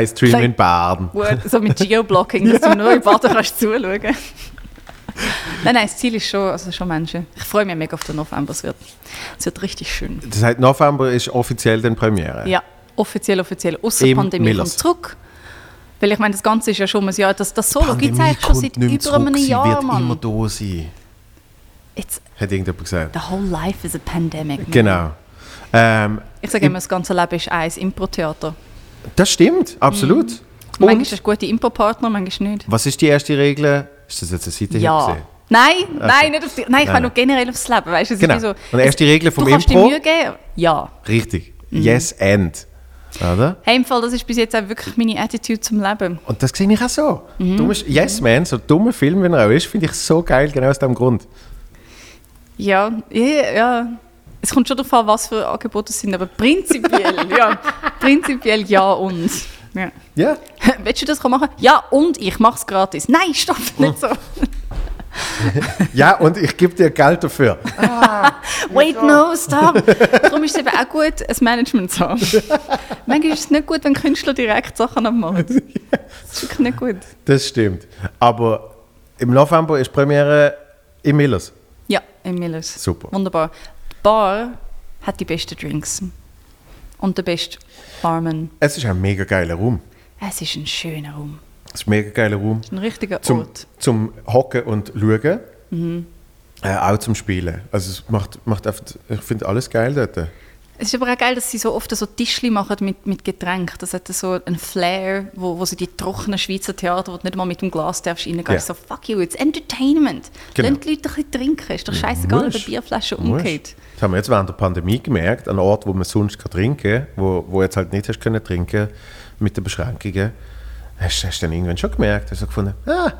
iStream in Baden. So mit Geoblocking, dass du nur im Bad kannst zuschauen Nein, nein, das Ziel ist schon, also schon Menschen. Ich freue mich mega auf den November. Es wird, es wird richtig schön. Das heißt, November ist offiziell dann Premiere. Ja, offiziell, offiziell. Außer Im Pandemie Millers. kommt zurück. Weil ich meine, das Ganze ist ja schon ein Jahr. Das, das Solo gibt es eigentlich schon seit über einem Jahr, wird Mann. immer da sein, It's, hat irgendjemand gesagt. the whole life is a pandemic. man. Genau. Ähm, Ich sage immer, das ganze Leben ist ein Impro-Theater. das stimmt, absolut. Manchmal Und hast du gute Impro-Partner, manchmal nicht. was ist die erste Regel? Ist das jetzt eine Seite Ja. gesehen? Nein, nein, nicht auf die, nein, ich meine nur generell aufs Leben. Weißt, du, Genau. so, Und die erste Regel vom du Impro? dir Mühe geben? Ja. Richtig. Mhm. Yes and. Oder? Hey, im Fall, das ist bis jetzt auch wirklich meine Attitude zum Leben. Und das sehe ich auch so. Mhm. Dumm ist, yes Man, so dummer Film, wie er auch ist, finde ich so geil, genau aus dem Grund. Ja, ja, ja. Es kommt schon darauf an, was für Angebote es sind, aber prinzipiell, ja. Prinzipiell ja und. Ja. Ja. Willst du das machen? Ja, und ich mache es gratis. Nein, stopp, nicht so. Ja, und ich gebe dir Geld dafür. Wait, no, stop. Darum ist es eben auch gut, ein Management zu haben. Manchmal ist es nicht gut, wenn Künstler direkt Sachen abmachen. Das ist wirklich nicht gut. Das stimmt. Aber im November ist die Premiere im Millers. Ja, im Millers. Super. Wunderbar. Die Bar hat die besten Drinks. Und der beste Barman. Es ist ein mega geiler Raum. Es ist ein schöner Raum. Es ist ein mega geiler Raum. Ein richtiger Zum, Ort. zum Hocken und Schauen. Mhm. Äh, auch zum Spielen. Also es macht, macht einfach, ich finde alles geil dort. Es ist aber auch geil, dass sie so oft so Tischli machen mit, mit Getränk. Das hat so einen Flair, wo, wo sie die trockenen Schweizer Theater, wo du nicht mal mit dem Glas darfst reingehen, Ja. so fuck you, it's entertainment. Genau. Lass die Leute ein bisschen trinken. Ist doch scheißegal, ob eine Bierflasche umgeht. Das haben wir jetzt während der Pandemie gemerkt, an Ort, wo man sonst kann trinken kann, wo, wo jetzt halt nicht hast können trinken mit den Beschränkungen, hast, hast du dann irgendwann schon gemerkt, hast du gefunden, ah,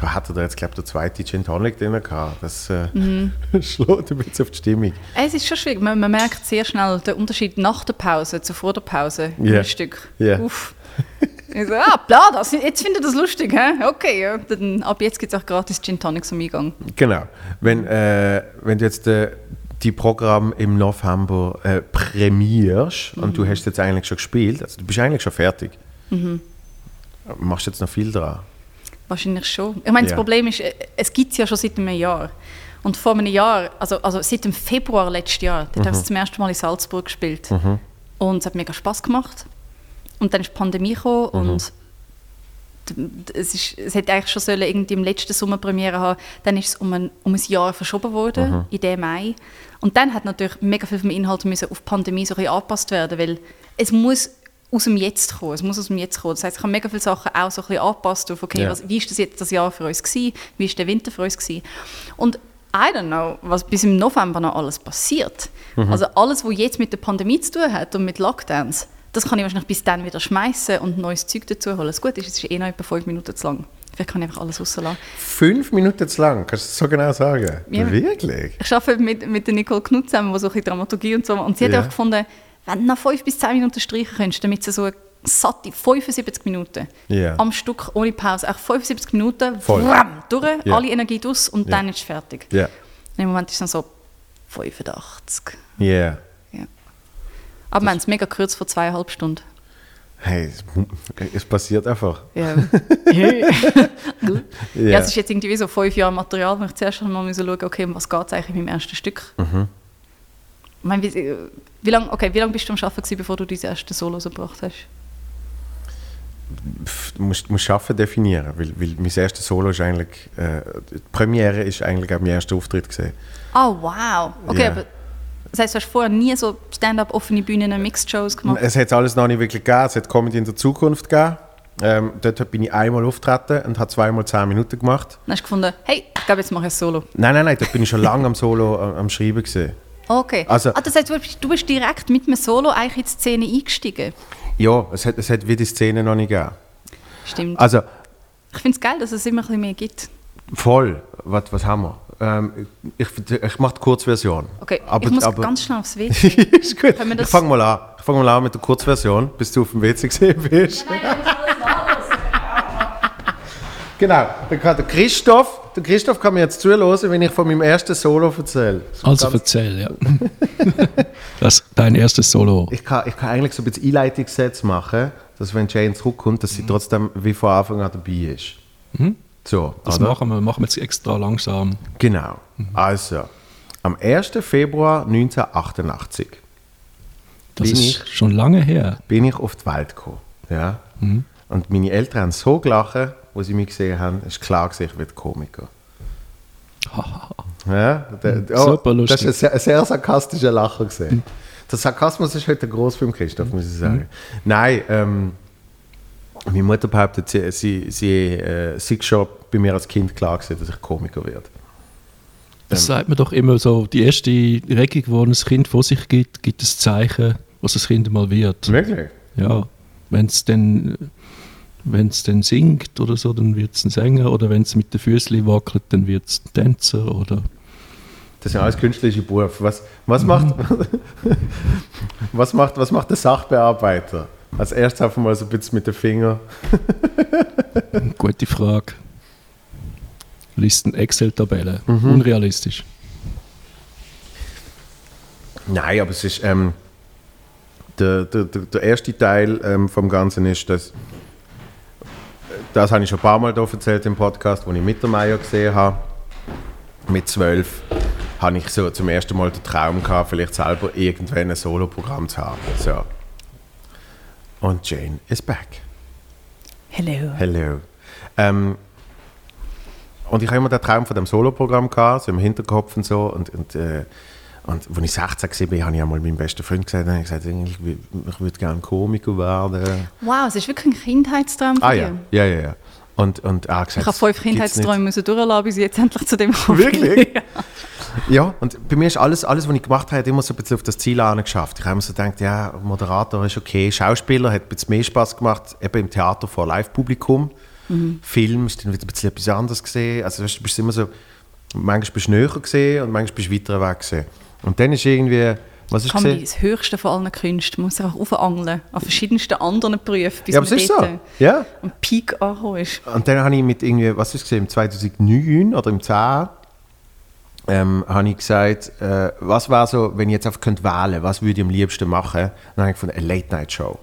da hat er jetzt, glaube ich, der zweite Gin Tonic drin gehabt. Das äh, Mhm. schlägt ein bisschen auf die Stimmung. Es ist schon schwierig. Man, man merkt sehr schnell den Unterschied nach der Pause zu vor der Pause Ja. ein Stück. Ja. Uff. Ich so, ah, bla, das, jetzt findet ihr das lustig, hä? Okay, ja. Dann, ab jetzt gibt es auch gratis Gin Tonics am Eingang. Genau. Wenn, äh, wenn du jetzt äh, die Programm im November äh, prämierst und du hast jetzt eigentlich schon gespielt, also du bist eigentlich schon fertig. Machst du jetzt noch viel dran? Wahrscheinlich schon. Ich meine, Ja. das Problem ist, äh, es gibt es ja schon seit einem Jahr. Und vor einem Jahr, also, also seit dem Februar letzten Jahr, dort habe ich zum ersten Mal in Salzburg gespielt. Und es hat mega Spaß gemacht. Und dann ist die Pandemie gekommen und d- d- es, ist, es hätte eigentlich schon sollen irgendwie im letzten Sommer Premiere haben. Dann ist es um ein, um ein Jahr verschoben worden, in dem Mai. Und dann hat natürlich mega viel vom Inhalt müssen auf die Pandemie so ein bisschen angepasst werden, weil es muss aus dem Jetzt kommen. Es muss aus dem Jetzt kommen. Das heißt, ich habe mega viele Sachen auch so ein bisschen angepasst auf, okay, Ja. was, wie ist das jetzt das Jahr für uns gewesen? Wie ist der Winter für uns gewesen? Und I don't know, was bis im November noch alles passiert. Also alles, was jetzt mit der Pandemie zu tun hat und mit Lockdowns, das kann ich wahrscheinlich bis dann wieder schmeißen und neues Zeug dazu holen. Das Gute ist, es ist eh noch etwa fünf Minuten zu lang. Vielleicht kann ich einfach alles rauslassen. Fünf Minuten zu lang, kannst du das so genau sagen? Ja. Wirklich? Ich arbeite mit, mit der Nicole Knut zusammen, die so ein bisschen Dramaturgie und so Und sie hat Ja. auch gefunden, wenn du noch fünf bis zehn Minuten streichen könntest, damit sie so eine satte 75 Minuten Ja. am Stück ohne Pause, auch 75 Minuten, Voll. wham, durch, Ja. alle Energie durch und Ja. dann ist es fertig. Ja. Und Im Moment ist es dann so 85. Yeah. Ja. Aber wir haben es mega kurz vor zweieinhalb Stunden. Hey, es, es passiert einfach. Ja. ja. Ja. es ist jetzt irgendwie wie so fünf Jahre Material, wo ich zuerst mal müssen schauen okay, um was geht es eigentlich in meinem ersten Stück. Mhm. Ich meine, wie, wie lange okay, wie lang bist du am Arbeiten, bevor du dein erstes Solo so gebracht hast? Du musst, musst Schaffen definieren, weil, weil mein erstes Solo ist eigentlich, äh, die Premiere ist eigentlich auch mein erster Auftritt gesehen. Oh, wow. Okay, Ja. aber das heißt, du hast vorher nie so Stand-up, offene Bühnen, Mixed-Shows gemacht? Es hat alles noch nicht wirklich gegeben, es hat Comedy in der Zukunft gegeben. Ähm, dort bin ich einmal auftreten und habe zweimal zehn Minuten gemacht. Dann hast du gefunden, hey, ich glaube, jetzt mache ich ein Solo. Nein, nein, nein, dort bin ich schon lange am Solo am, am Schreiben gesehen. Okay. Also- ah, das heißt, du bist, du bist direkt mit einem Solo eigentlich in die Szene eingestiegen? Ja, es hat, es hat wie die Szene noch nicht gegeben. Stimmt. Also ich finde es geil, dass es immer ein bisschen mehr gibt. voll, was, was haben wir? Ähm, ich ich mache die Kurzversion. Okay, aber, ich muss aber, ganz schnell aufs WC. ist gut. Ich fange mal an. Ich fange mal an mit der Kurzversion, bis du auf dem WC gesehen bist. genau. Dann kann der Christoph, der Christoph kann mir jetzt zuhören, wenn ich von meinem ersten Solo erzähle. So Also erzähl, ja. das dein erstes Solo. ich kann, ich kann eigentlich so ein bisschen Einleitungssätze machen, dass wenn Jane zurückkommt, dass sie trotzdem wie von Anfang an dabei ist. So, Das oder? machen wir, machen wir jetzt extra langsam. Genau. Also, am 1. Februar 1988 Das Bin ist schon lange her. bin ich auf die Welt gekommen. Ja? Und meine Eltern haben so gelacht, als sie mich gesehen haben, ist klar, gewesen, ich werde Komiker. ja? Der, Super lustig. Das ist ein sehr, sehr sarkastischer Lacher. Gewesen. Der Sarkasmus ist heute groß für Christoph, muss ich sagen. Nein, ähm, meine Mutter behauptet, sie, sie, sie äh, sei schon bei mir als Kind klar gewesen, dass ich Komiker werde. Das sagt man doch immer so, die erste Regung, die ein Kind vor sich gibt, gibt es Zeichen, was das Kind mal wird. Wirklich? Ja, wenn es dann, wenn's dann singt oder so, dann wird es ein Sänger oder wenn es mit den Füßen wackelt, dann wird es ein Tänzer oder Das sind alles künstliche Berufe. Was, was, macht, was, macht, was macht der Sachbearbeiter? Als erstes einfach mal so ein bisschen mit den Fingern. gute Frage. Listen Excel-Tabelle. Unrealistisch. Nein, aber es ist. Ähm, der, der, der, der erste Teil ähm, vom Ganzen ist, dass. Das habe ich schon ein paar Mal hier erzählt im Podcast, wo ich Mittermeier gesehen habe. Mit zwölf habe ich so zum ersten Mal den Traum gehabt, vielleicht selber irgendwann ein Soloprogramm zu haben. So. Und Jane is back. Hello. Hello. Ähm, und ich habe immer den Traum von dem Soloprogramm gehabt, so im Hinterkopf und so. Und, und, äh, und als ich 16 war, habe ich einmal meinem besten Freund gesagt, habe ich gesagt, ich, würde gerne Komiker werden. Wow, es ist wirklich ein Kindheitstraum Ah ja, ja, ja. ja. Und, und hat gesagt, Ich habe fünf Kindheitsträume müssen durchlassen, bis ich jetzt endlich zu dem komme. Wirklich? ja. und bei mir ist alles, alles, was ich gemacht habe, immer so ein bisschen auf das Ziel geschafft. Ich habe immer so gedacht, ja, Moderator ist okay, Schauspieler hat ein bisschen mehr Spaß gemacht, eben im Theater vor Live-Publikum. Film ist dann wieder ein bisschen etwas anderes gesehen. Also weißt, du bist immer so, manchmal bist du näher gesehen und manchmal bist du weiter weg gesehen. Und dann ist irgendwie, was ist Comedy das höchste von allen Künsten. Man muss einfach aufangeln an verschiedensten anderen Berufen, bis Ja, man ist so. dort Ja. am Peak angekommen ist. Und dann habe ich mit irgendwie, was ist gesehen, im 2009 oder im 10 ähm, habe ich gesagt, äh, was war so, wenn ich jetzt einfach könnt wählen, was würde ich am liebsten machen? Dann habe ich von eine Late Night Show.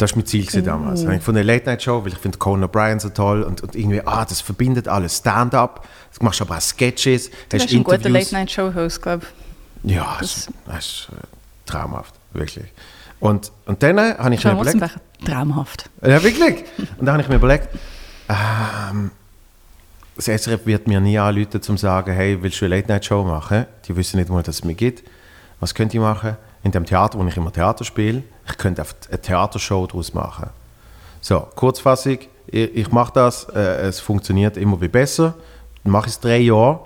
Das war mein Ziel gewesen damals. Dann habe ich von der Late Night Show, weil ich finde Conan O'Brien so toll und, und irgendwie, ah, das verbindet alles. Stand-up, du machst aber auch Sketches, Du hast ein guter. Late-Night-Show-Host, glaube ich. Ja, das, das ist äh, traumhaft, wirklich. Und, und dann äh, habe ich mir überlegt, traumhaft. ja, wirklich. Und dann habe ich mir überlegt, ähm, das SRF wird mir nie anrufen, um zu sagen, hey, willst du eine Late-Night-Show machen? Die wissen nicht mal, dass es mir gibt. Was könnte ich machen? In dem Theater, wo ich immer Theater spiele, ich könnte eine Theatershow daraus machen. So, Kurzfassung, ich, ich mache das, äh, es funktioniert immer wie besser. Mache es drei Jahre,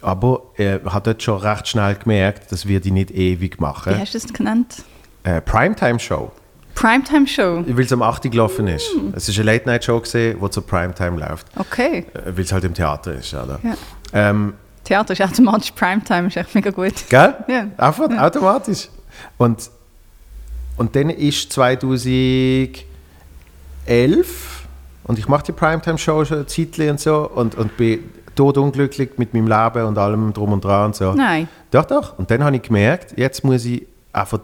aber äh, habe dort schon recht schnell gemerkt, das werde ich nicht ewig Wie machen. hast du das genannt? Äh, Primetime-Show. Primetime-Show. Weil es am 8. Uhr gelaufen ist. Es war eine Late-Night-Show, gewesen, die zur Primetime läuft. Okay. Äh, Weil es halt im Theater ist. Oder? Ja. Ähm, Theater ist automatisch Primetime, ist echt mega gut. gell? Ja. Einfach automatisch. Und, und dann ist 2011 und ich mache die Primetime-Show schon Zeitchen und so und, und bin todunglücklich mit meinem Leben und allem drum und dran und so. Nein. Doch, doch. Und dann habe ich gemerkt, jetzt muss ich einfach,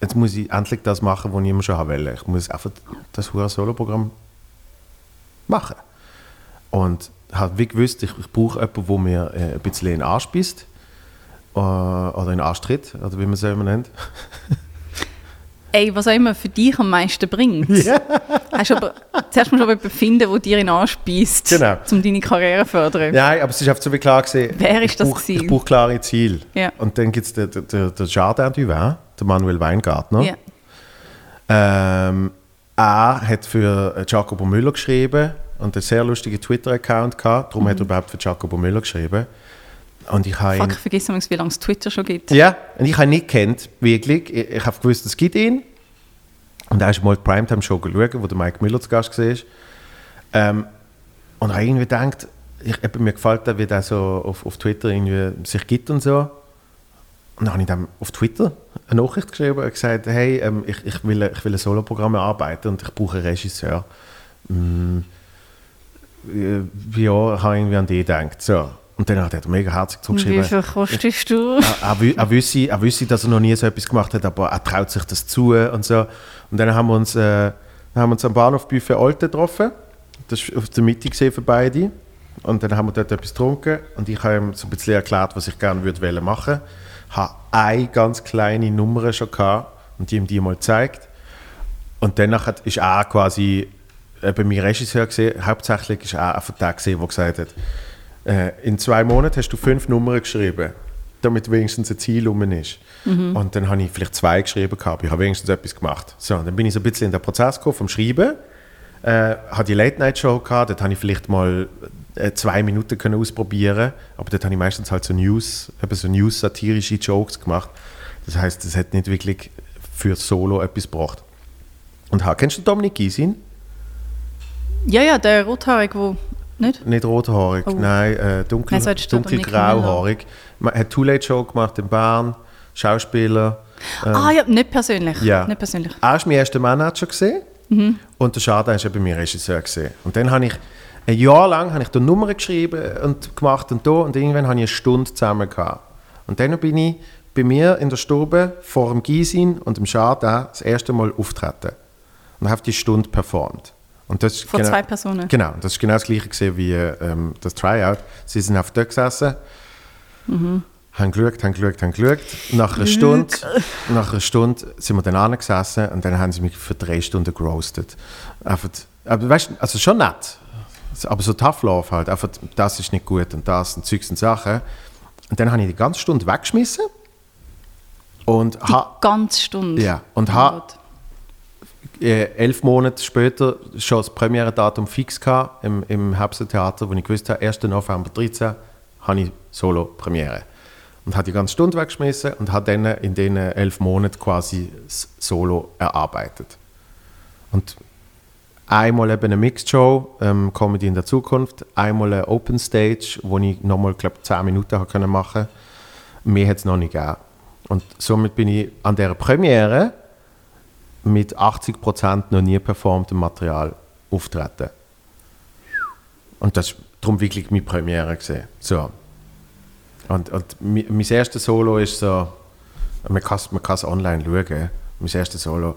jetzt muss ich endlich das machen, was ich immer schon haben wollte. Ich muss einfach das Solo-Programm machen. Und habe wie gewusst, ich, ich brauche jemanden, der mir äh, ein bisschen in den Arsch beißt. Äh, oder in den Arsch tritt, oder wie man es immer nennt. Ey, was auch immer für dich am meisten bringt. Hast du aber, zuerst musst du aber finden, der dir Arsch beißt, Genau. um deine Karriere zu fördern. Nein, aber es ist einfach so wie klar gewesen, Wer ist ich das gewesen? Ich brauche klare Ziele. Ja. Und dann gibt es den, den, den, den Jardin Duvin, den Manuel Weingartner. Ja. Ähm, er hat für Jacobo Müller geschrieben und einen sehr lustigen Twitter-Account gehabt. Darum hat er überhaupt für Jacobo Müller geschrieben. Und ich habe Fuck, ich vergesse manchmal, wie lange es Twitter schon gibt. ja, und ich habe ihn nicht kennt, wirklich. Ich, ich habe gewusst, es gibt ihn. Und er ist mal die Primetime-Show geschaut, wo der Mike Müller zu Gast war. Ähm, und habe irgendwie gedacht, ich, eben, mir gefällt der, wie der so auf, auf Twitter irgendwie sich gibt und so. Und dann habe ich dann auf Twitter eine Nachricht geschrieben und gesagt, hey, ähm, ich, ich, will, ich will ein Soloprogramm arbeiten und ich brauche einen Regisseur. Mm, äh, ja, ich habe irgendwie an die gedacht. So. Und dann hat er mega herzig Wie zurückgeschrieben. viel kostest du? er, er, wü- er, wüsste, er wüsste, dass er noch nie so etwas gemacht hat, aber er traut sich das zu und so. Und dann haben wir uns, äh, haben wir uns am Bahnhof Buffet Alte getroffen. Das war auf der Mitte gesehen für beide. Und dann haben wir dort etwas getrunken und ich habe ihm so ein bisschen erklärt, was ich gerne würde machen. Ich habe eine ganz kleine Nummer schon gehabt und die ihm die mal gezeigt. Und danach hat- ist er quasi äh, bei mir Regisseur gesehen. Hauptsächlich ist er einfach der gesehen, der gesagt hat, äh, in zwei Monaten hast du fünf Nummern geschrieben, damit wenigstens ein Ziel rum ist. Und dann habe ich vielleicht zwei geschrieben gehabt. Ich habe wenigstens etwas gemacht. So, dann bin ich so ein bisschen in den Prozess gekommen vom Schreiben. Äh, hatte die Late Night Show gehabt, dort habe ich vielleicht mal äh, zwei Minuten können ausprobieren, aber dort habe ich meistens halt so News, eben so News satirische Jokes gemacht. Das heißt, das hat nicht wirklich für Solo etwas gebracht. Und kennst du Dominik Gysin? Ja, ja, der Rothaarige, wo... Nicht? Nicht rothaarig, Oh. nein, äh, dunkel, Nein, so dunkelgrauhaarig. Man hat Too Late Show gemacht in Bern, Schauspieler. ah ja, nicht persönlich. Ähm, Ja. Nicht persönlich. Er war mein erster Manager gesehen und der Schaden war bei mir Regisseur gesehen. Und dann habe ich ein Jahr lang habe ich da Nummern geschrieben und gemacht und da und irgendwann habe ich eine Stunde zusammen gehabt. Und dann bin ich bei mir in der Stube vor dem Gysin und dem Schaden das erste Mal auftreten und habe die Stunde performt. Und das ist Vor zwei Personen. Genau, das ist genau das gleiche gewesen wie ähm, das Tryout. Sie sind auf dort gesessen, haben geschaut, haben geschaut, haben geschaut. Nach einer Stunde, nach einer Stunde sind wir dann angesessen und dann haben sie mich für drei Stunden geroastet. Einfach, aber weißt also schon nett, aber so tough love halt. Einfach, das ist nicht gut und das und Zeugs und Sachen. Und dann habe ich die ganze Stunde weggeschmissen und Die ganze Stunde. ja, und Oh ha, Gott. Äh, elf Monate später schon das Premiere-Datum fix gehabt, im, im Herbsttheater, wo ich gewusst habe, 1. November 13 habe ich Solo-Premiere. Und habe die ganze Stunde weggeschmissen und habe dann in diesen elf Monaten quasi das Solo erarbeitet. Und Einmal eben eine Mixed Show, ähm, Comedy in der Zukunft, einmal eine Open Stage, wo ich nochmal, glaube 10 Minuten habe können machen Mehr hat es noch nicht gegeben. Und somit bin ich an dieser Premiere mit 80% noch nie performtem Material auftreten. Und das war darum wirklich meine Premiere. So. Und, und mi- mein erstes Solo ist so, man kann es man kann's online schauen, mein erstes Solo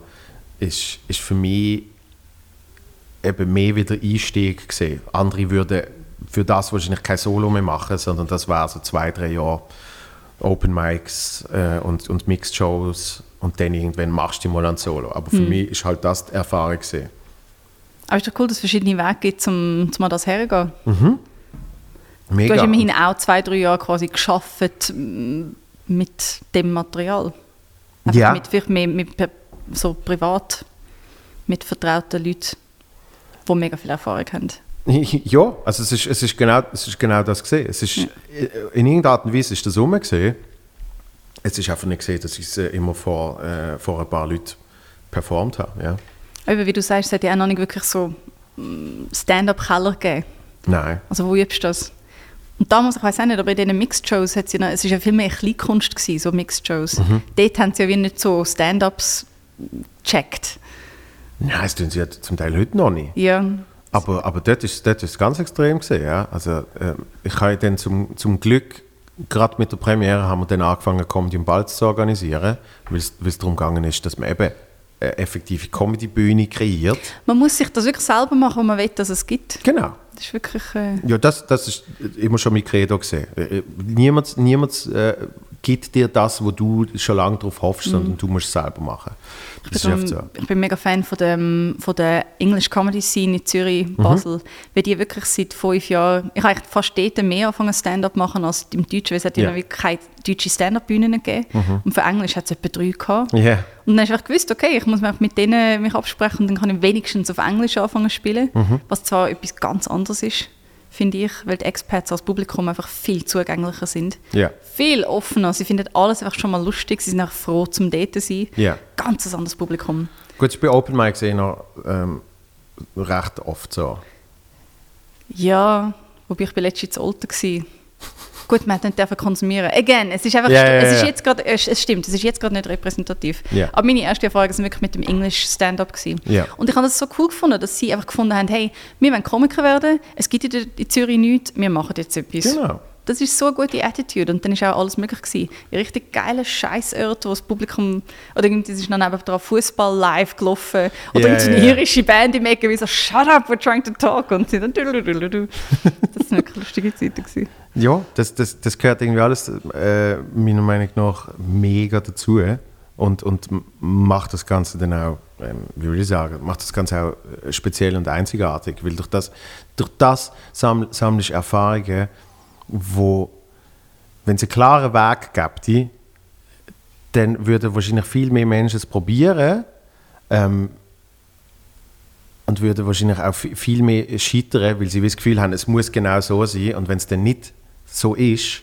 ist, ist für mich eben mehr wieder Einstieg gesehen. Andere würden für das wahrscheinlich kein Solo mehr machen, sondern das war so zwei, drei Jahre Open Mics äh, und, und Mixed Shows und dann irgendwann machst du mal ein Solo. Aber für mich ist halt das die Erfahrung gesehen. Aber ist doch cool, dass es verschiedene Wege gibt, um, um an das herzugehen. Mega. Du hast immerhin auch zwei, drei Jahre quasi geschafft mm, mit dem Material. Einfach Ja. Mit, vielleicht mehr mit so privat, mit vertrauten Leuten, die mega viel Erfahrung haben. Ja, also es ist, es ist, genau, es ist genau das gesehen. Es ist, In irgendeiner Art und Weise ist das rum gesehen. Es ist einfach nicht gesehen, dass ich es immer vor, äh, vor ein paar Leuten performt habe. Ja. Aber wie du sagst, es hat ja auch noch nicht wirklich so mm, Stand-up-Keller gegeben. Nein. Also wo übst du das? Und damals, ich weiß auch nicht, aber in diesen Mixed-Shows hat sie noch, es ist ja viel mehr Kleinkunst gewesen, so Mixed-Shows. Dort haben sie ja wie nicht so Stand-Ups gecheckt. Nein, das tun sie ja zum Teil heute noch nicht. Ja, Aber, aber dort ist dort ist es ganz extrem gesehen. Ja. Also, ähm, ich habe dann zum, zum Glück, gerade mit der Premiere, haben wir dann angefangen, Comedy und Balz zu organisieren, weil es darum gegangen ist, dass man eben eine effektive Comedy-Bühne kreiert. man muss sich das wirklich selber machen, wo man will, dass es gibt. Genau. Das ist wirklich... Äh, Ja, das, das ist immer schon mein Credo gesehen. Niemand, niemand äh, gibt dir das, wo du schon lange darauf hoffst, sondern du musst es selber machen. Das darum- oft so. Ich bin mega Fan von, dem, von der English Comedy Scene in Zürich, Basel, weil die wirklich seit fünf Jahren, ich habe fast dort mehr angefangen Stand-up machen als im Deutschen, weil es hat ja wirklich keine deutsche Stand-up-Bühne gegeben. Und für Englisch hat es etwa drei gehabt. Ja. Und dann habe ich einfach gewusst, okay, ich muss mich mit denen mich absprechen und dann kann ich wenigstens auf Englisch anfangen zu spielen, was zwar etwas ganz anderes ist, finde ich, weil die Expats als Publikum einfach viel zugänglicher sind. Ja. Viel offener, sie finden alles einfach schon mal lustig, sie sind auch froh zum dort zu sein. Ja. Ganz ein anderes Publikum. Gut, ist bei Open Mics eh noch ähm, recht oft so. Ja, wobei ich bin letztens zu alt war. Gut, man hat nicht konsumieren. Again, es ist einfach, Ja, ja, es ist jetzt gerade, es, es stimmt, es ist jetzt gerade nicht repräsentativ. Aber meine erste Erfahrung war wirklich mit dem English Stand-up gewesen. Und ich habe das so cool gefunden, dass sie einfach gefunden haben, hey, wir wollen Komiker werden, es gibt in, Zürich nichts, wir machen jetzt etwas. Genau. Das ist so eine gute Attitude und dann ist auch alles möglich gewesen. Ein richtig geiler Scheißort, wo das Publikum, oder irgendwie ist dann nebendran Fußball live gelaufen oder irgendeine ja, ja. irische Band im Ecke, wie so «Shut up, we're trying to talk» und sie dann. Das waren wirklich lustige Zeiten. Gewesen. Ja, das, das, das gehört irgendwie alles äh, meiner Meinung nach mega dazu und, und macht das Ganze dann auch, ähm, wie will ich sagen, macht das Ganze auch äh, speziell und einzigartig, weil durch das, durch das samml, sammlst du Erfahrungen, wo, wenn es einen klaren Weg gibt, dann würden wahrscheinlich viel mehr Menschen es probieren ähm, und würden wahrscheinlich auch vi- viel mehr scheitern, weil sie das Gefühl haben, es muss genau so sein. Und wenn es dann nicht so ist,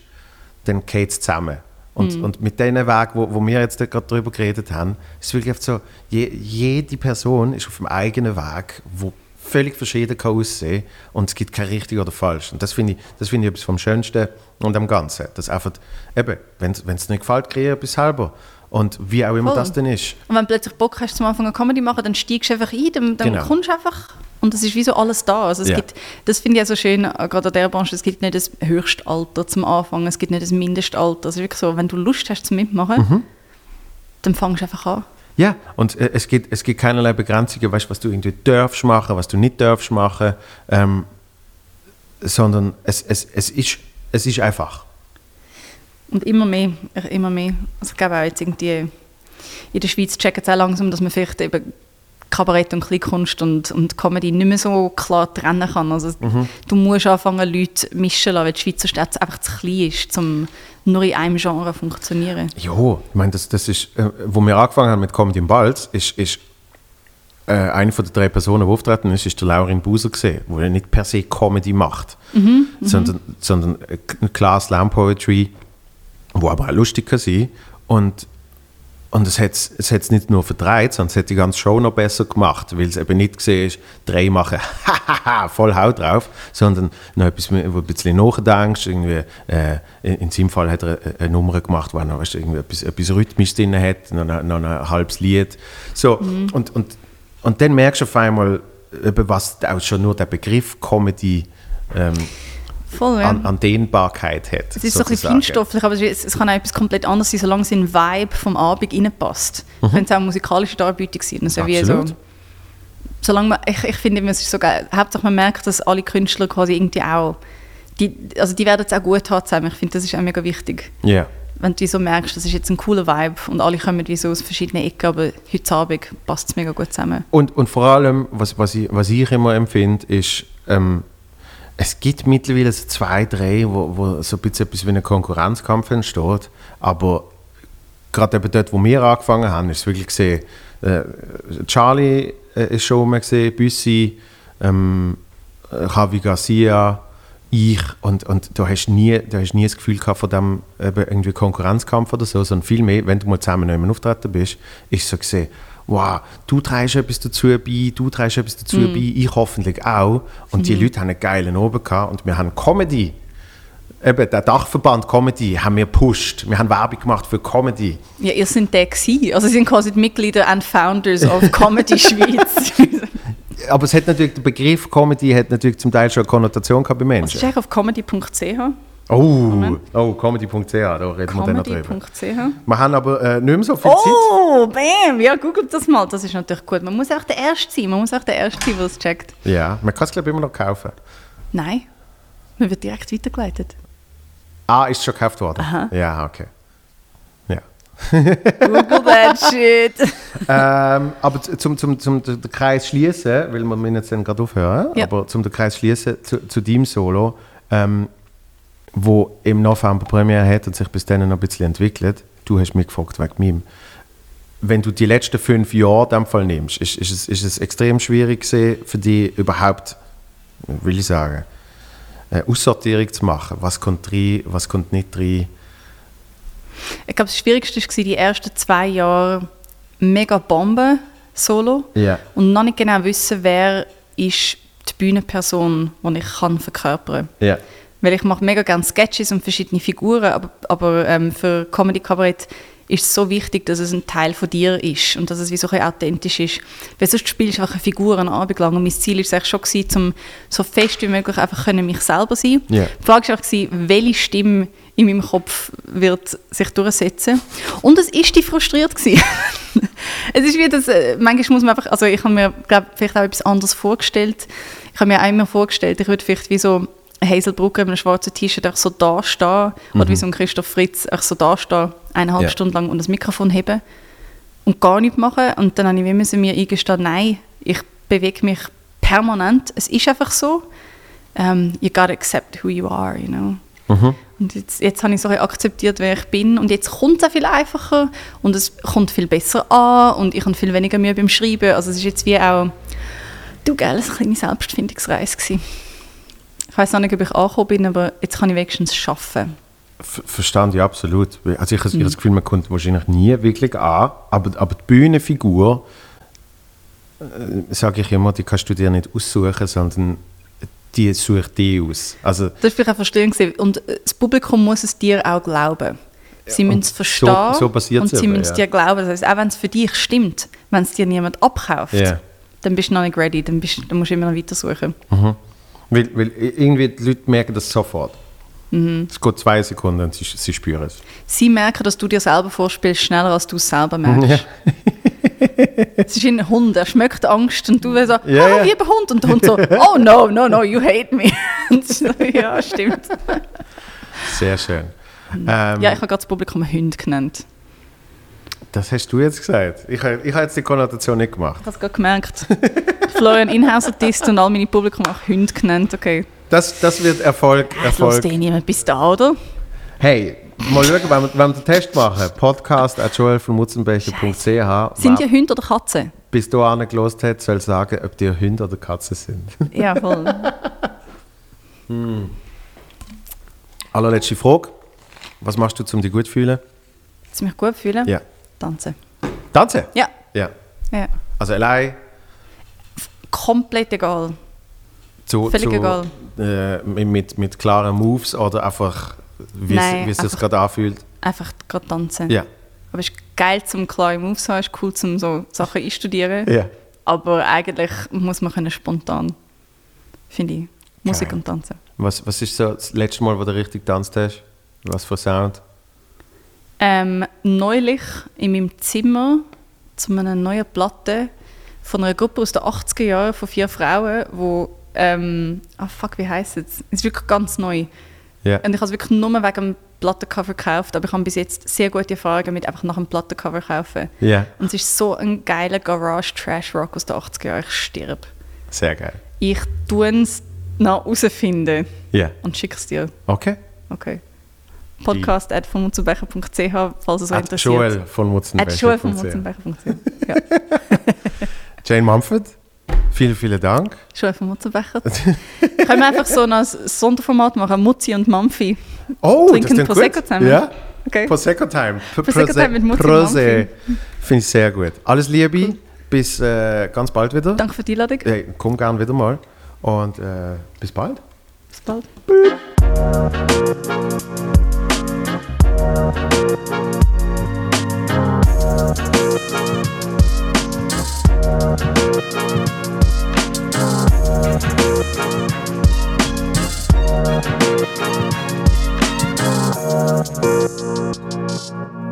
dann geht es zusammen. Und, und mit dem Weg, wo, wo wir jetzt gerade darüber geredet haben, ist es wirklich oft so, je, jede Person ist auf dem eigenen Weg, wo völlig verschieden kann aussehen und es gibt kein richtig oder falsch. Und das finde ich, das finde ich etwas vom Schönsten und am Ganzen. Das einfach, eben, wenn es nicht gefällt, kreiere etwas selber. Und wie auch immer Voll. das dann ist. Und wenn du plötzlich Bock hast, zum Anfang eine Comedy machen, dann steigst du einfach ein, dann, dann Genau. kommst du einfach. Und es ist wie so alles da. Also es Ja. gibt, das finde ich ja so schön, äh, gerade an dieser Branche, es gibt nicht das Höchstalter zum Anfang, es gibt nicht das Mindestalter. Es ist wirklich so, wenn du Lust hast zum Mitmachen, Mhm. dann fangst du einfach an. Ja, und äh, es gibt, es gibt keinerlei Begrenzungen, weißt, was du irgendwie darfst machen, was du nicht darfst machen, ähm, sondern es, es, es, ist, es ist einfach. Und immer mehr, immer mehr. Also ich glaube auch jetzt irgendwie, in der Schweiz checken es auch langsam, dass man vielleicht eben Kabarett und Kleinkunst und, und Comedy nicht mehr so klar trennen kann. Also du musst anfangen, Leute mischen lassen, weil die Schweizer Stadt einfach zu klein ist, um nur in einem Genre zu funktionieren. Jo, ich meine, das, das ist, äh, wo wir angefangen haben mit Comedy im Balz, ist, ist äh, eine von den drei Personen, die auftreten ist, ist der Laurin Buser gesehen, wo er nicht per se Comedy macht, sondern, sondern eine klare Slam Poetry, wo aber auch lustig kann sein und und es hat es hat's nicht nur verdreht, sondern es hat die ganze Show noch besser gemacht, weil es eben nicht gesehen ist, drei machen hahaha, voll Haut drauf, sondern noch etwas, wo du ein bisschen nachdenkst. Irgendwie, äh, in, in seinem Fall hat er eine, eine Nummer gemacht, wo er noch weißt, irgendwie etwas, etwas Rhythmisch drin hat, noch, ein- noch ein halbes Lied. So, und, und, und dann merkst du auf einmal, was auch schon nur der Begriff Comedy ähm, Voll, ja. an, an Dehnbarkeit hat. Es ist so ein bisschen sozusagen. feinstofflich, aber es, es kann auch etwas komplett anderes sein, solange es in den Vibe vom Abend reinpasst. Könnte es auch musikalische Darbietung sein. Also wie so, Mhm. Absolut. solange man, ich, ich finde, es ist so geil. Hauptsache man merkt, dass alle Künstler quasi irgendwie auch, die, also die werden es auch gut haben zusammen. Ich finde, das ist auch mega wichtig. Ja. Wenn du so merkst, das ist jetzt ein cooler Vibe und alle kommen wie so aus verschiedenen Ecken, aber heute Abend passt es mega gut zusammen. Und, und vor allem, was, was, ich, was ich immer empfinde, ist, ähm, es gibt mittlerweile so zwei, drei, wo, wo so ein bisschen etwas wie ein Konkurrenzkampf entsteht. Aber gerade eben dort, wo wir angefangen haben, ist es wirklich gesehen, äh, Charlie äh, ist schon rum gesehen, Büssi, ähm, äh, Javi Garcia, ich und, und du hast nie, du hast nie das Gefühl gehabt von dem eben irgendwie Konkurrenzkampf oder so, sondern vielmehr, wenn du mal zusammen nicht mehr auftreten bist, ist so gesehen, wow, du trägst etwas dazu bei, du trägst etwas dazu bei, ich hoffentlich auch. Und die Leute haben einen geilen Oben gehabt und wir haben Comedy, eben der Dachverband Comedy, haben wir gepusht. Wir haben Werbung gemacht für Comedy. Ja, ihr seid der gewesen. Also sie sind quasi die Mitglieder and Founders of Comedy Schweiz. Aber es hat natürlich, der Begriff Comedy hat natürlich zum Teil schon eine Konnotation gehabt bei Menschen. ist eigentlich auf comedy.ch. Oh, oh comedy.ch, da reden wir dann noch drüber. Comedy.ch. Wir haben aber äh, nicht mehr so viel Zeit. Oh, bam! Ja, googelt das mal. Das ist natürlich gut. Man muss auch der Erste sein. Man muss auch der Erste sein, der es checkt. Ja, man kann es glaube ich immer noch kaufen. Nein. Man wird direkt weitergeleitet. Ah, ist schon gekauft worden? Aha. Ja, okay. Ja. Google that shit. ähm, aber z- zum, zum, zum den den Kreis schließen, weil wir müssen jetzt dann gerade aufhören, Ja. aber zum den Kreis schließen zu, zu deinem Solo, ähm, wo im November Premiere hat und sich bis dann noch ein bisschen entwickelt. Du hast mich gefragt wegen meinem. Wenn du die letzten fünf Jahre in dem Fall nimmst, ist, ist, es, ist es extrem schwierig gewesen, für dich überhaupt, will ich sagen, eine Aussortierung zu machen. Was kommt rein, was kommt nicht rein. Ich glaube, das Schwierigste war die ersten zwei Jahre mega Bombe solo Ja. und noch nicht genau wissen, wer ist die Bühnenperson, die ich kann verkörpern kann. Ja. Weil ich mache mega gerne Sketches und verschiedene Figuren, aber, aber ähm, für Comedy Kabarett ist es so wichtig, dass es ein Teil von dir ist und dass es wie so ein authentisch ist. Weil sonst spielst du einfach eine Figur einen Abend lang und mein Ziel war es schon, gewesen, um so fest wie möglich einfach können mich selber sein Ja. Die Frage war auch, welche Stimme in meinem Kopf wird sich durchsetzen. Und es ist die frustriert gewesen. es ist wie das, äh, manchmal muss man einfach, also ich habe mir, glaube vielleicht auch etwas anderes vorgestellt. Ich habe mir auch immer vorgestellt, ich würde vielleicht wie so Hazel Brugger in einem schwarzen T-Shirt auch so da stehen oder wie so ein Christoph Fritz auch so da stehen, eineinhalb Ja. Stunden lang und das Mikrofon heben und gar nichts machen. Und dann habe ich müssen mir eingestehen, nein, ich bewege mich permanent. Es ist einfach so. Um, you gotta accept who you are, you know. Und jetzt, jetzt habe ich so akzeptiert, wer ich bin. Und jetzt kommt es auch viel einfacher und es kommt viel besser an und ich habe viel weniger Mühe beim Schreiben. Also es ist jetzt wie auch, du geil, eine kleine Selbstfindungsreise gewesen. Ich weiß noch nicht, ob ich angekommen bin, aber jetzt kann ich wenigstens schaffen. Ver- Verstand ich absolut. Also ich, Mhm. ich habe das Gefühl, man kommt wahrscheinlich nie wirklich an, aber, aber die Bühnenfigur, äh, sage ich immer, die kannst du dir nicht aussuchen, sondern die sucht die aus. Also Das war verstörend. gewesen. Und äh, das Publikum muss es dir auch glauben. Sie müssen es so- verstehen so passiert's und sie müssen es ja. dir glauben. Das heißt, auch wenn es für dich stimmt, wenn es dir niemand abkauft, Ja. dann bist du noch nicht ready, dann, bist, dann musst du immer noch weitersuchen. Weil, weil irgendwie die Leute merken das sofort. Mhm. Es geht zwei Sekunden und sie, sie spüren es. Sie merken, dass du dir selber vorspielst, schneller als du es selber merkst. Es ist wie ein Hund, er schmeckt Angst und du so, Ja, oh, ja. lieber Hund. Und der Hund so, oh no, no, no, you hate me. So, ja, stimmt. Sehr schön. Ähm, Ja, ich habe gerade das Publikum Hund genannt. Das hast du jetzt gesagt. Ich, habe- ich habe jetzt die Konnotation nicht gemacht. Ich habe es gerade gemerkt. Florian Inhauser disst und all meine Publikum auch Hund genannt. Okay. Das, das wird Erfolg. Lässt Erfolg. eh niemand bis da, oder? Hey, mal schauen, wenn wir, wenn wir den Test machen. Podcast at joelvonmutzenbecher.ch. Sind die Hunde oder Katzen? bis dahin gelost hat, soll sagen, ob die Hunde oder Katzen sind. Ja, voll. Allerletzte Frage. Was machst du, um dich gut zu fühlen? Ich mich gut fühle. Ja. Tanzen. Tanzen? Ja. Ja. Ja. Also allein Komplett egal. zu, Völlig zu, egal. Äh, mit- mit, klaren Moves oder einfach, wie es sich gerade anfühlt? Einfach gerade tanzen. Ja. Aber es ist geil zum klare Moves haben, es ist cool zum so Sachen einstudieren. Ja. Aber eigentlich muss man können spontan, finde ich, Musik Geil. und Tanzen. Was, was ist so das letzte Mal, wo du richtig getanzt hast? Was für Sound? Ähm, neulich in meinem Zimmer zu einer neuen Platte von einer Gruppe aus den 80er Jahren von vier Frauen, wo ähm, ah fuck, wie heisst es? Es ist wirklich ganz neu. Ja. Und ich habe es wirklich nur wegen dem Plattencover gekauft, aber ich habe bis jetzt sehr gute Erfahrungen mit einfach nach dem Plattencover kaufen. Ja. Und es ist so ein geiler Garage-Trash-Rock aus den 80er Jahren. Ich sterbe. Sehr geil. Ich tue es noch herausfinden Ja. und schicke es dir. Okay. Okay. Podcast at von mutzenbecher.ch, falls es euch interessiert. Joel von Joel mutzenbecher.ch. Ja. Jane Mumford, vielen, vielen Dank. Joel von Mutzenbecher. Können wir einfach so ein Sonderformat machen, Mutzi und Mampfi. Oh, Trinken klingt Prosecco gut. zusammen. Ja, Okay. Prosecco Time. P- Prosecco Prose- Time mit Mutti und Prosé. Finde ich sehr gut. Alles Liebe, bis äh, ganz bald wieder. Danke für die Einladung. Hey, komm gern wieder mal. Und äh, bis bald. Bis bald. Thank